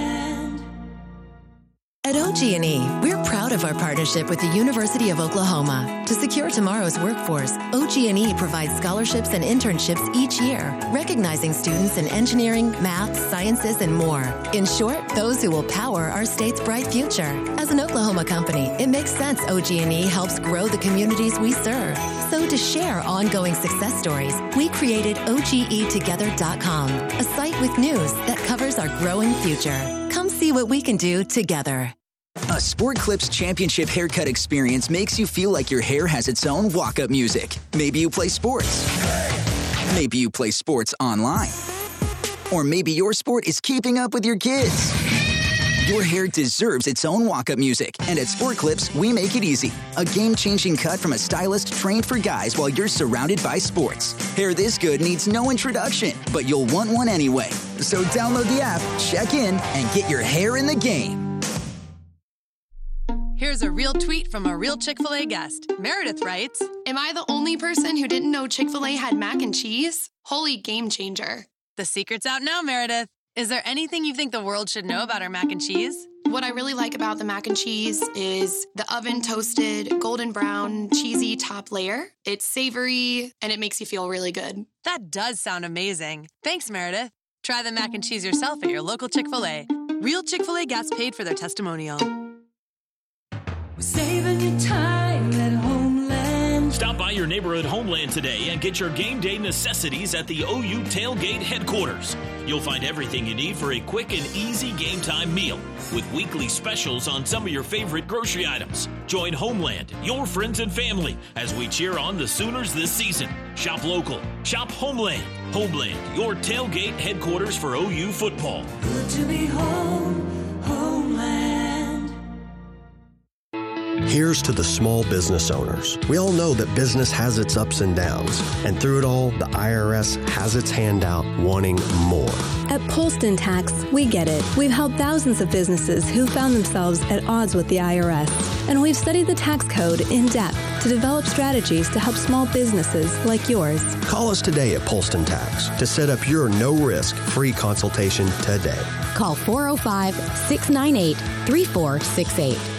Speaker 22: At OG&E, we're proud of our partnership with the University of Oklahoma. To secure tomorrow's workforce, OG&E provides scholarships and internships each year, recognizing students in engineering, math, sciences, and more. In short, those who will power our state's bright future. As an Oklahoma company, it makes sense OG&E helps grow the communities we serve. So to share ongoing success stories, we created OGEtogether.com, a site with news that covers our growing future. Come see what we can do together.
Speaker 6: A Sport Clips Championship haircut experience makes you feel like your hair has its own walk up music. Maybe you play sports. Maybe you play sports online. Or maybe your sport is keeping up with your kids. Your hair deserves its own walk up music, and at Sport Clips, we make it easy. A game changing cut from a stylist trained for guys while you're surrounded by sports. Hair this good needs no introduction, but you'll want one anyway. So download the app, check in, and get your hair in the game.
Speaker 11: Here's a real tweet from a real Chick fil A guest. Meredith writes
Speaker 28: Am I the only person who didn't know Chick fil A had mac and cheese? Holy game changer.
Speaker 11: The secret's out now, Meredith. Is there anything you think the world should know about our mac and cheese?
Speaker 28: What I really like about the mac and cheese is the oven toasted, golden brown, cheesy top layer. It's savory and it makes you feel really good.
Speaker 11: That does sound amazing. Thanks, Meredith. Try the mac and cheese yourself at your local Chick fil A. Real Chick fil A guests paid for their testimonial.
Speaker 7: Stop by your neighborhood Homeland today and get your game day necessities at the OU Tailgate headquarters. You'll find everything you need for a quick and easy game time meal with weekly specials on some of your favorite grocery items. Join Homeland, your friends and family, as we cheer on the Sooners this season. Shop local, shop Homeland. Homeland, your tailgate headquarters for OU football.
Speaker 27: Good to be home,
Speaker 14: Here's to the small business owners. We all know that business has its ups and downs, and through it all, the IRS has its hand out wanting more.
Speaker 15: At Polston Tax, we get it. We've helped thousands of businesses who found themselves at odds with the IRS, and we've studied the tax code in depth to develop strategies to help small businesses like yours.
Speaker 14: Call us today at Polston Tax to set up your no risk free consultation today.
Speaker 16: Call 405 698 3468.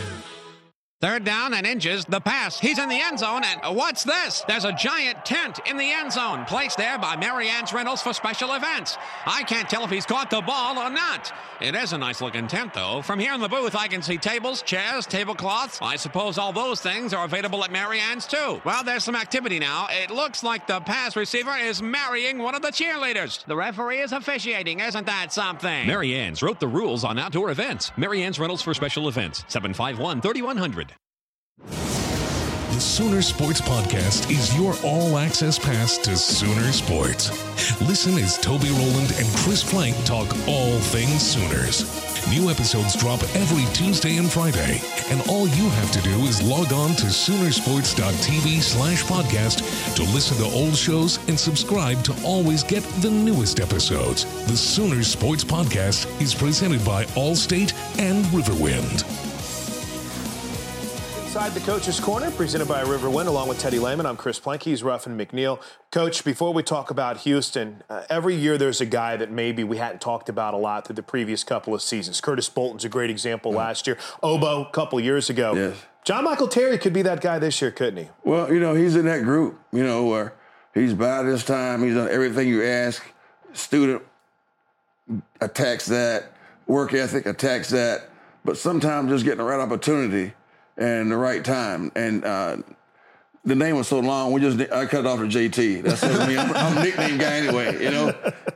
Speaker 29: Third down and inches. The pass. He's in the end zone. And what's this? There's a giant tent in the end zone placed there by Marianne's Rentals for special events. I can't tell if he's caught the ball or not. It is a nice looking tent, though. From here in the booth, I can see tables, chairs, tablecloths. I suppose all those things are available at Marianne's, too. Well, there's some activity now. It looks like the pass receiver is marrying one of the cheerleaders. The referee is officiating. Isn't that something?
Speaker 30: Marianne's wrote the rules on outdoor events. Marianne's Rentals for special events. 751 3100.
Speaker 31: The Sooner Sports Podcast is your all access pass to Sooner Sports. Listen as Toby Rowland and Chris Plank talk all things Sooners. New episodes drop every Tuesday and Friday, and all you have to do is log on to Soonersports.tv slash podcast to listen to old shows and subscribe to always get the newest episodes. The Sooner Sports Podcast is presented by Allstate and Riverwind.
Speaker 2: Inside the Coach's Corner, presented by Riverwind, along with Teddy Lehman. I'm Chris Plank. He's Ruffin McNeil. Coach, before we talk about Houston, uh, every year there's a guy that maybe we hadn't talked about a lot through the previous couple of seasons. Curtis Bolton's a great example last year. Obo, a couple years ago.
Speaker 26: Yes.
Speaker 2: John Michael Terry could be that guy this year, couldn't he?
Speaker 26: Well, you know, he's in that group, you know, where he's by this time, he's done everything you ask. Student attacks that, work ethic attacks that, but sometimes just getting the right opportunity and the right time. And uh, the name was so long, we just I cut it off to JT. That's what I mean. I'm, I'm a nickname guy anyway, you know.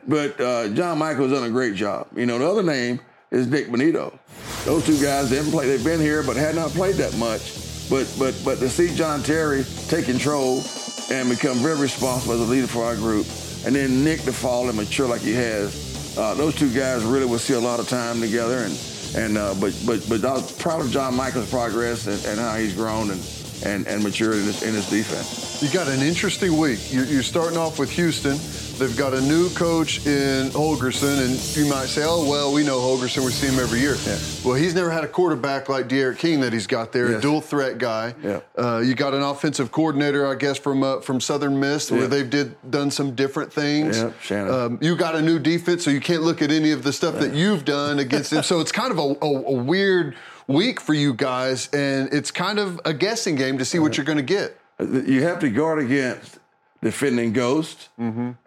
Speaker 26: But uh, John Michael's done a great job. You know, the other name is Nik Bonitto. Those two guys they haven't played. They've been here, but had not played that much. But but but to see John Terry take control and become very responsible as a leader for our group, and then Nick to fall and mature like he has, uh, those two guys really will see a lot of time together. And and uh, but but but I was proud of John Michael's progress and, and how he's grown and and, and matured in his, in his defense.
Speaker 4: You got an interesting week. You're, you're starting off with Houston. They've got a new coach in Holgorsen, and you might say, "Oh, well, we know Holgorsen. We see him every year."
Speaker 26: Yeah.
Speaker 4: Well, he's never had a quarterback like D'Eriq King that he's got there, a dual threat guy.
Speaker 26: Yeah.
Speaker 4: Uh, you got an offensive coordinator, I guess, from uh, from Southern Miss, where they've did done some different things.
Speaker 26: Yeah, Shannon.
Speaker 4: Um, you got a new defense, so you can't look at any of the stuff that you've done against him. So it's kind of a, a, a weird week for you guys, and it's kind of a guessing game to see what you're going to get.
Speaker 26: You have to guard against defending ghosts.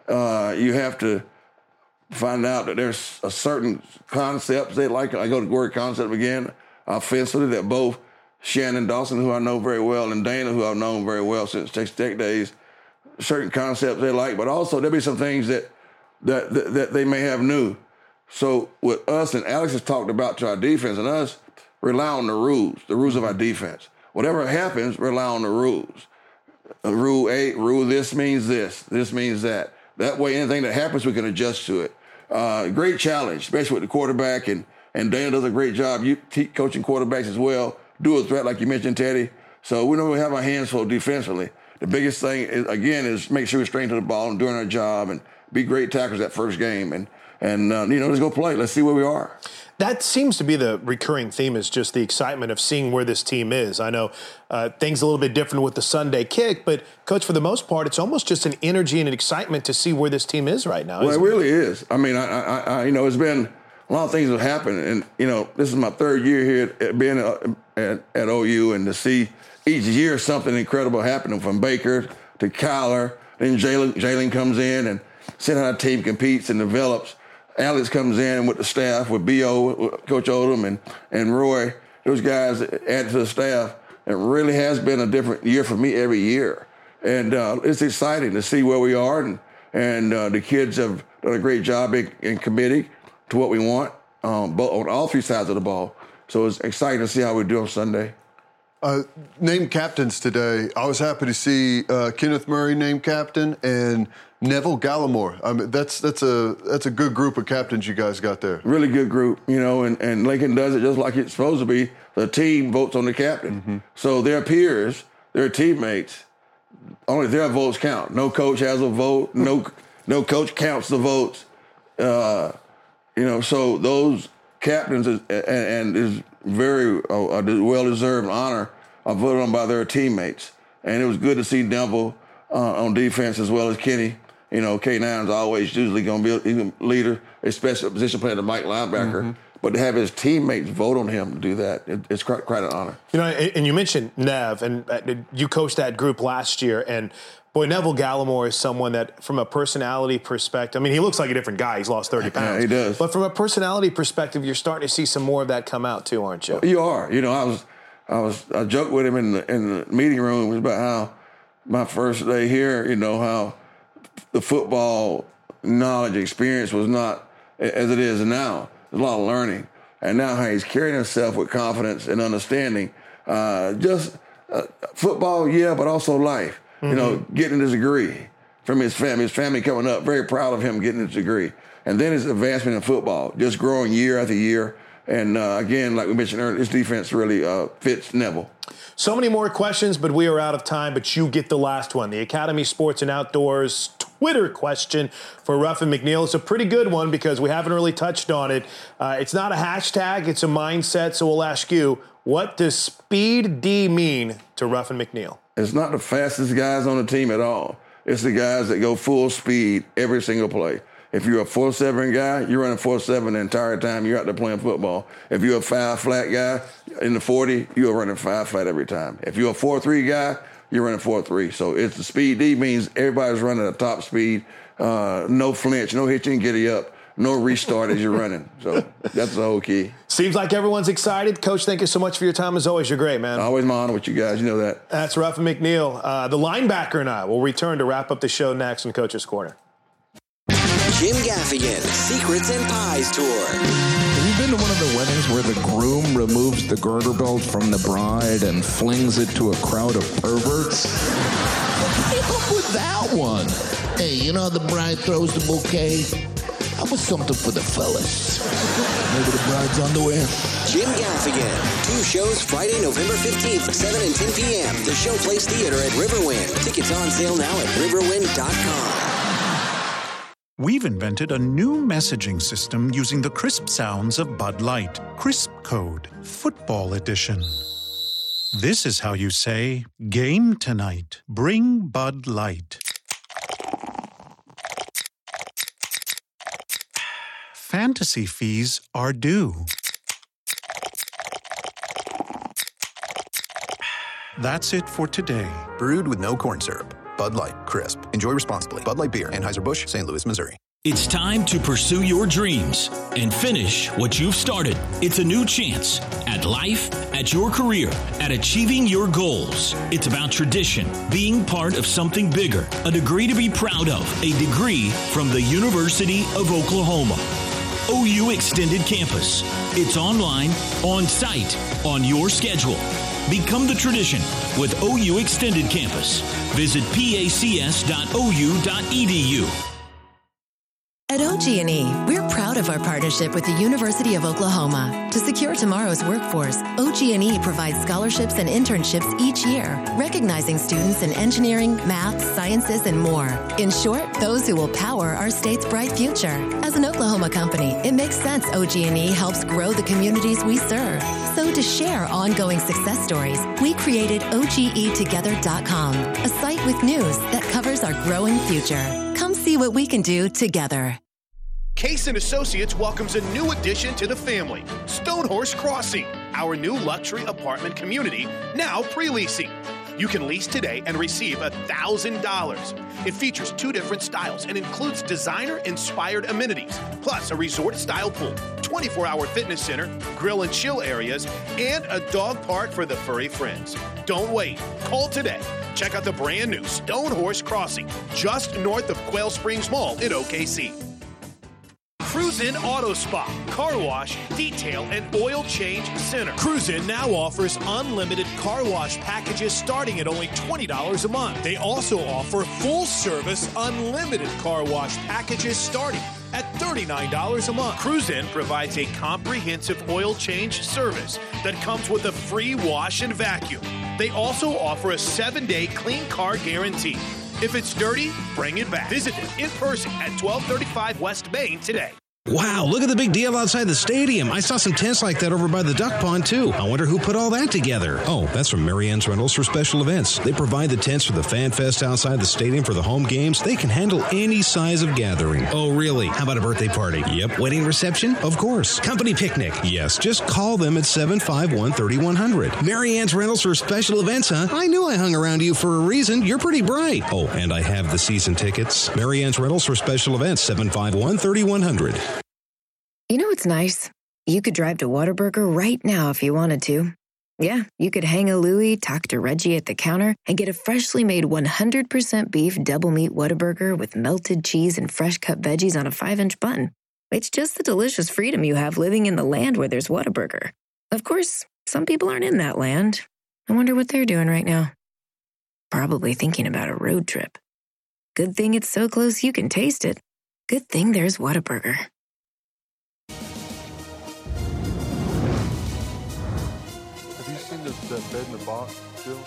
Speaker 26: Uh, you have to find out that there's a certain concepts they like. I go to word concept again, offensively, that both Shannon Dawson, who I know very well, and Dana, who I've known very well since Texas Tech days, certain concepts they like, but also there'll be some things that that that, that they may have new. So with us and Alex has talked about to our defense and us rely on the rules, the rules of our defense. Whatever happens, rely on the rules. Uh, rule eight, rule this means this, this means that. That way, anything that happens, we can adjust to it. Uh, great challenge, especially with the quarterback, and and Dan does a great job. You coaching quarterbacks as well. Do a threat like you mentioned, Teddy. So we know we have our hands full defensively. The biggest thing is again is make sure we're straight to the ball and doing our job and be great tackles that first game and and uh, you know let's go play. Let's see where we are.
Speaker 2: That seems to be the recurring theme is just the excitement of seeing where this team is. I know uh, things a little bit different with the Sunday kick, but coach, for the most part, it's almost just an energy and an excitement to see where this team is right now.
Speaker 26: Well, it really is. I mean, I, I, I, you know, it's been a lot of things have happened, and you know, this is my third year here at, being at, at, at OU, and to see each year something incredible happening from Baker to Kyler, then Jalen Jalen comes in and seeing how the team competes and develops. Alex comes in with the staff with Bo, Coach Odom, and and Roy. Those guys add to the staff. It really has been a different year for me every year, and uh, it's exciting to see where we are and and uh, the kids have done a great job in, in committing to what we want um, on all three sides of the ball. So it's exciting to see how we do on Sunday.
Speaker 4: Uh, named captains today. I was happy to see uh, Kenneth Murray named captain and Neville Gallimore. I mean, that's that's a that's a good group of captains you guys got there.
Speaker 26: Really good group, you know, and, and Lincoln does it just like it's supposed to be. The team votes on the captain. So their peers, their teammates, only their votes count. No coach has a vote. No no coach counts the votes. Uh, you know, so those captains is, and, and is very uh, well deserved honor are voted on by their teammates. And it was good to see Devil uh, on defense as well as Kenny. You know, K9 is always usually going to be a leader, especially a position player, the Mike linebacker. But to have his teammates vote on him to do that, it, it's quite, quite an honor.
Speaker 2: You know, and you mentioned Nev, and uh, you coached that group last year, and boy, Neville Gallimore is someone that, from a personality perspective, I mean, he looks like a different guy. He's lost thirty pounds.
Speaker 26: he does.
Speaker 2: But from a personality perspective, you're starting to see some more of that come out too, aren't you?
Speaker 26: You are. You know, I was, I was, I joked with him in the in the meeting room about how my first day here. You know how the football knowledge experience was not as it is now. There's a lot of learning, and now how he's carrying himself with confidence and understanding. Uh, just uh, football, yeah, but also life. You know,
Speaker 2: Mm-hmm.
Speaker 26: getting his degree from his family, his family coming up, very proud of him getting his degree. And then his advancement in football, just growing year after year. And uh, again, like we mentioned earlier, his defense really uh, fits Neville.
Speaker 2: So many more questions, but we are out of time. But you get the last one. The Academy Sports and Outdoors Twitter question for Ruffin McNeil. It's a pretty good one because we haven't really touched on it. Uh, it's not a hashtag, it's a mindset. So we'll ask you what does Speed D mean to Ruffin McNeil?
Speaker 26: It's not the fastest guys on the team at all. It's the guys that go full speed every single play. If you're a 4-7 guy, you're running 4-7 the entire time you're out there playing football. If you're a 5 flat guy in the 40, you're running 5 flat every time. If you're a 4-3 guy, you're running 4-3. So it's the speed D means everybody's running at top speed, uh, no flinch, no hitching, giddy up, no restart as you're running. So that's the whole key.
Speaker 2: Seems like everyone's excited. Coach, thank you so much for your time. As always, you're great, man.
Speaker 26: Always my honor with you guys. You know that.
Speaker 2: That's Ruffin McNeil. Uh, the linebacker and I will return to wrap up the show next in Coach's Corner.
Speaker 32: Jim Gaffigan, Secrets and Pies Tour.
Speaker 33: Have you been to one of the weddings where the groom removes the girder belt from the bride and flings it to a crowd of perverts? What up with that one?
Speaker 34: Hey, you know how the bride throws the bouquet? How about something for the fellas? Maybe the bride's underwear?
Speaker 32: Jim Gaffigan. Two shows Friday, November 15th, 7 and 10 p.m. The Showplace Theater at Riverwind. Tickets on sale now at riverwind.com.
Speaker 35: We've invented a new messaging system using the crisp sounds of Bud Light. Crisp Code, Football Edition. This is how you say, Game tonight. Bring Bud Light. Fantasy fees are due. That's it for today.
Speaker 23: Brewed with no corn syrup. Bud Light, crisp. Enjoy responsibly. Bud Light Beer, Anheuser-Busch, St. Louis, Missouri.
Speaker 7: It's time to pursue your dreams and finish what you've started. It's a new chance at life, at your career, at achieving your goals. It's about tradition, being part of something bigger, a degree to be proud of, a degree from the University of Oklahoma. OU Extended Campus. It's online, on site, on your schedule. Become the tradition with OU Extended Campus. Visit pacs.ou.edu.
Speaker 22: At OG&E, we're proud of our partnership with the University of Oklahoma. To secure tomorrow's workforce, OG&E provides scholarships and internships each year, recognizing students in engineering, math, sciences, and more. In short, those who will power our state's bright future. As an Oklahoma company, it makes sense OG&E helps grow the communities we serve. So to share ongoing success stories, we created OGEtogether.com, a site with news that covers our growing future. See what we can do together.
Speaker 2: Case and Associates welcomes a new addition to the family, Stonehorse Crossing, our new luxury apartment community, now pre-leasing. You can lease today and receive $1,000. It features two different styles and includes designer-inspired amenities, plus a resort-style pool, 24-hour fitness center, grill and chill areas, and a dog park for the furry friends. Don't wait. Call today. Check out the brand new Stonehorse Crossing, just north of Quail Springs Mall in OKC. Cruise In Auto Spa, car wash, detail, and oil change center. Cruise In now offers unlimited car wash packages starting at only $20 a month. They also offer full service unlimited car wash packages starting at $39 a month. Cruise In provides a comprehensive oil change service that comes with a free wash and vacuum. They also offer a seven day clean car guarantee. If it's dirty, bring it back. Visit them in person at 1235 West Main today.
Speaker 36: Wow, look at the big deal outside the stadium. I saw some tents like that over by the duck pond, too. I wonder who put all that together. Oh, that's from Marianne's Rentals for special events. They provide the tents for the Fan Fest outside the stadium for the home games. They can handle any size of gathering. Oh, really? How about a birthday party? Yep. Wedding reception? Of course. Company picnic? Yes. Just call them at 751 3100. Marianne's Rentals for special events, huh? I knew I hung around you for a reason. You're pretty bright. Oh, and I have the season tickets. Marianne's Rentals for special events, 751 3100.
Speaker 37: You know what's nice? You could drive to Whataburger right now if you wanted to. Yeah, you could hang a Louie, talk to Reggie at the counter, and get a freshly made 100% beef double meat Whataburger with melted cheese and fresh cut veggies on a 5 inch bun. It's just the delicious freedom you have living in the land where there's Whataburger. Of course, some people aren't in that land. I wonder what they're doing right now. Probably thinking about a road trip. Good thing it's so close you can taste it. Good thing there's Whataburger.
Speaker 4: Have you the, that bed in the box, Bill?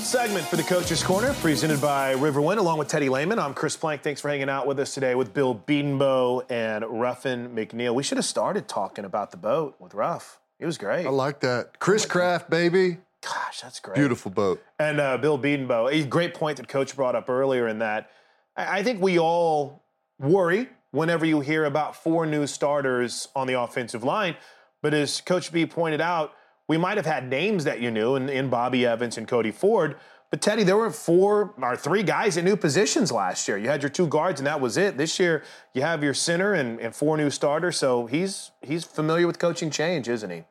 Speaker 2: Segment for the Coach's Corner, presented by Riverwind, along with Teddy Lehman. I'm Chris Plank. Thanks for hanging out with us today with Bill Bedenbaugh and Ruffin McNeil. We should have started talking about the boat with Ruff. It was great.
Speaker 4: I like that. Chris Craft, baby.
Speaker 2: Gosh, that's great.
Speaker 4: Beautiful boat.
Speaker 2: And uh, Bill Bedenbaugh, a great point that Coach brought up earlier in that I I think we all worry whenever you hear about four new starters on the offensive line. But as Coach B pointed out, we might have had names that you knew in, in Bobby Evans and Cody Ford. But Teddy, there were four or three guys in new positions last year. You had your two guards, and that was it. This year, you have your center and, and four new starters. So he's he's familiar with coaching change, isn't he?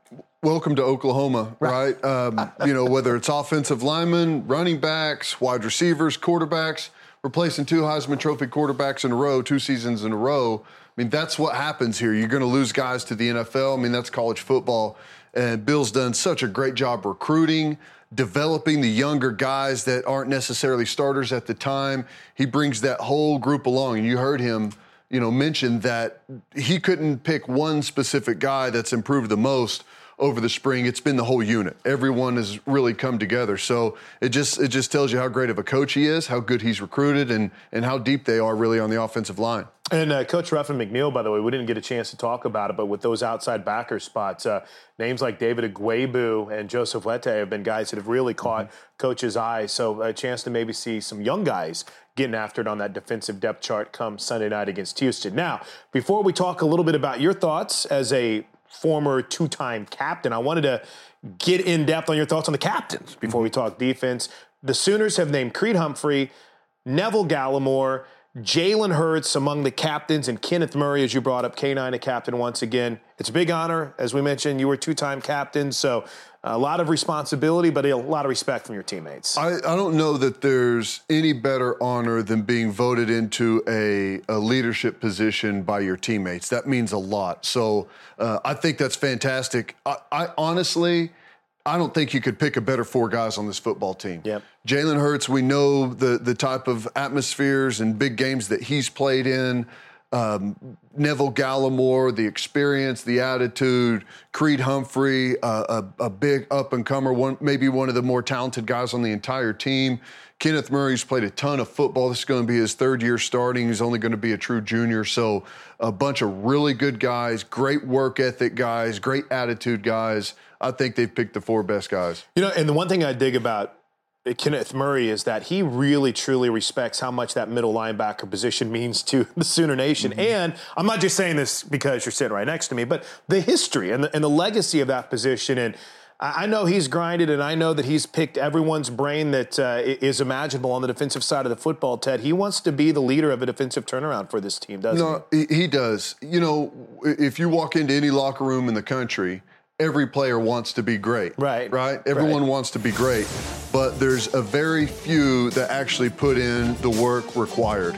Speaker 4: Welcome to Oklahoma, right? Um, you know, whether it's offensive linemen, running backs, wide receivers, quarterbacks, replacing two Heisman Trophy quarterbacks in a row, two seasons in a row. I mean, that's what happens here. You're going to lose guys to the NFL. I mean, that's college football. And Bill's done such a great job recruiting, developing the younger guys that aren't necessarily starters at the time. He brings that whole group along. And you heard him, you know, mention that he couldn't pick one specific guy that's improved the most over the spring. It's been the whole unit. Everyone has really come together. So it just it just tells you how great of a coach he is, how good he's recruited, and and how deep they are really on the offensive line.
Speaker 2: And uh, Coach Ruffin McNeil, by the way, we didn't get a chance to talk about it, but with those outside backer spots, uh, names like David Ugwoegbu and Joseph Wete have been guys that have really caught
Speaker 4: Mm-hmm.
Speaker 2: Coach's eye. So a chance to maybe see some young guys getting after it on that defensive depth chart come Sunday night against Houston. Now, before we talk a little bit about your thoughts as a former two-time captain, I wanted to get in depth on your thoughts on the captains before we mm-hmm. talk defense. The Sooners have named Creed Humphrey, Neville Gallimore, Jalen Hurts among the captains, and Kenneth Murray, as you brought up, K9 a captain once again. It's a big honor. As we mentioned, you were two time captain, so a lot of responsibility, but a lot of respect from your teammates.
Speaker 4: I, I don't know that there's any better honor than being voted into a, a leadership position by your teammates. That means a lot. So uh, I think that's fantastic. I, I honestly, I don't think you could pick a better four guys on this football team.
Speaker 2: Yep.
Speaker 4: Jalen Hurts, we know the the type of atmospheres and big games that he's played in. Um, Neville Gallimore, the experience, the attitude. Creed Humphrey, uh, a, a big up and comer, one maybe one of the more talented guys on the entire team. Kenneth Murray's played a ton of football. This is going to be his third year starting. He's only going to be a true junior. So, a bunch of really good guys, great work ethic guys, great attitude guys. I think they've picked the four best guys.
Speaker 2: You know, and the one thing I dig about Kenneth Murray is that he really truly respects how much that middle linebacker position means to the Sooner Nation. And I'm not just saying this because you're sitting right next to me, but the history and the, and the legacy of that position. And I I know he's grinded, and I know that he's picked everyone's brain that uh, is imaginable on the defensive side of the football. Ted, he wants to be the leader of a defensive turnaround for this team, doesn't
Speaker 4: No, he, he does. You know, if you walk into any locker room in the country, every player wants to be great. Right. Right? Everyone wants to be great. But there's a very few that actually put in the work required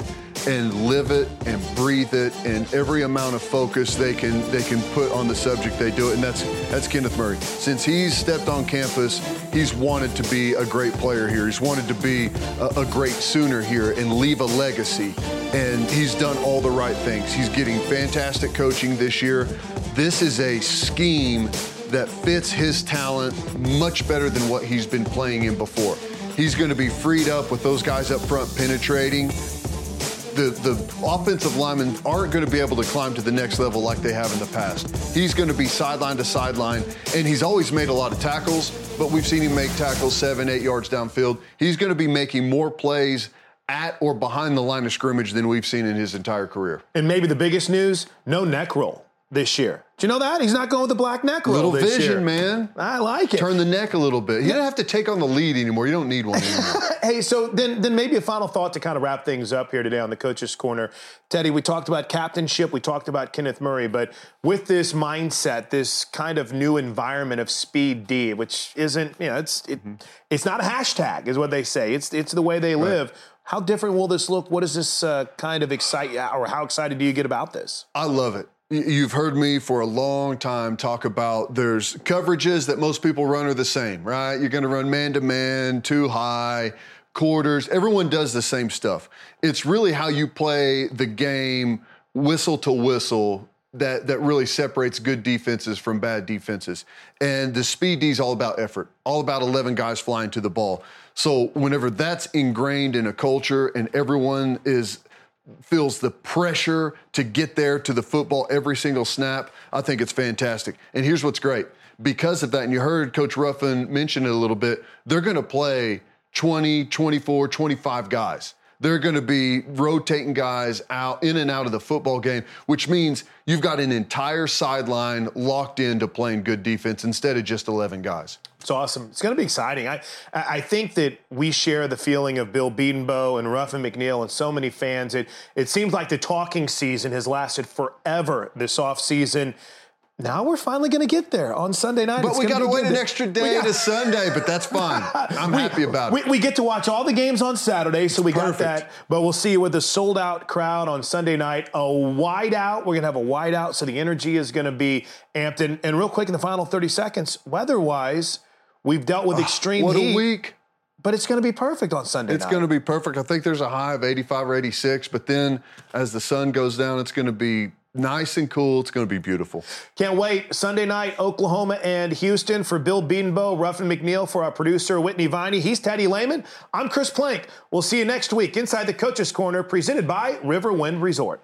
Speaker 4: and live it and breathe it and every amount of focus they can they can put on the subject they do it and that's that's Kenneth Murray. Since he's stepped on campus, he's wanted to be a great player here. He's wanted to be a, a great Sooner here and leave a legacy. And he's done all the right things. He's getting fantastic coaching this year. This is a scheme that fits his talent much better than what he's been playing in before. He's going to be freed up with those guys up front penetrating. The, the offensive linemen aren't going to be able to climb to the next level like they have in the past. He's going to be sideline to sideline, and he's always made a lot of tackles, but we've seen him make tackles seven, eight yards downfield. He's going to be making more plays at or behind the line of scrimmage than we've seen in his entire career.
Speaker 2: And maybe the biggest news: no neck roll this year. Do you know that he's not going with the black neck roll?
Speaker 4: Little
Speaker 2: this
Speaker 4: vision,
Speaker 2: year.
Speaker 4: man.
Speaker 2: I like it.
Speaker 4: Turn the neck a little bit. He don't have to take on the lead anymore. You don't need one anymore.
Speaker 2: Hey, so then, then maybe a final thought to kind of wrap things up here today on the coaches' corner. Teddy, we talked about captainship, we talked about Kenneth Murray, but with this mindset, this kind of new environment of speed D, which isn't, you know, it's it, it's not a hashtag, is what they say. It's it's the way they live. How different will this look? What does this uh, kind of excite you, or how excited do you get about this?
Speaker 4: I love it. You've heard me for a long time talk about there's coverages that most people run are the same, right? You're going to run man to man, two high, quarters. Everyone does the same stuff. It's really how you play the game whistle to whistle that that really separates good defenses from bad defenses. And the speed D is all about effort, all about 11 guys flying to the ball. So whenever that's ingrained in a culture and everyone is feels the pressure to get there to the football every single snap, I think it's fantastic. And here's what's great. Because of that, and you heard Coach Ruffin mention it a little bit, they're going to play 20, 24, 25 guys. They're going to be rotating guys out in and out of the football game, which means you've got an entire sideline locked into playing good defense instead of just 11 guys.
Speaker 2: It's awesome. It's going to be exciting. I I think that we share the feeling of Bill Bedenbaugh and Ruffin McNeil and so many fans. It it seems like the talking season has lasted forever this offseason. Now we're finally going to get there on Sunday night.
Speaker 4: But
Speaker 2: It's
Speaker 4: we got to wait an extra day
Speaker 2: We got-
Speaker 4: to Sunday, but that's fine. I'm happy about
Speaker 2: we,
Speaker 4: it.
Speaker 2: we get to watch all the games on Saturday, so we got that. But we'll see you with a sold out crowd on Sunday night. A wide out. We're going to have a wide out, so the energy is going to be amped. And, and real quick in the final 30 seconds, weather wise, we've dealt with extreme
Speaker 4: Ah, what a
Speaker 2: heat.
Speaker 4: week.
Speaker 2: But it's going to be perfect on Sunday
Speaker 4: It's
Speaker 2: night.
Speaker 4: going to be perfect. I think there's a high of 85 or 86, but then as the sun goes down, it's going to be nice and cool. It's going to be beautiful.
Speaker 2: Can't wait. Sunday night, Oklahoma and Houston for Bill Bedenbaugh, Ruffin McNeil for our producer, Whitney Viney. He's Teddy Lehman. I'm Chris Plank. We'll see you next week inside the Coaches Corner, presented by Riverwind Resort.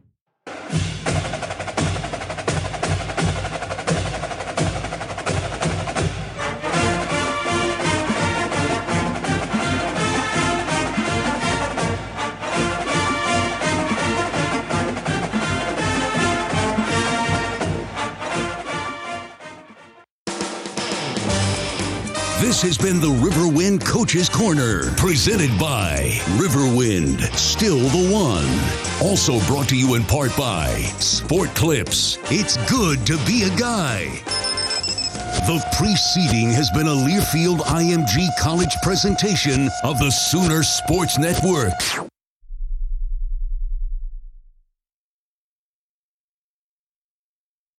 Speaker 31: Has been the Riverwind Coaches Corner, presented by Riverwind, still the one. Also brought to you in part by Sport Clips. It's good to be a guy. The preceding has been a Learfield IMG College presentation of the Sooner Sports Network.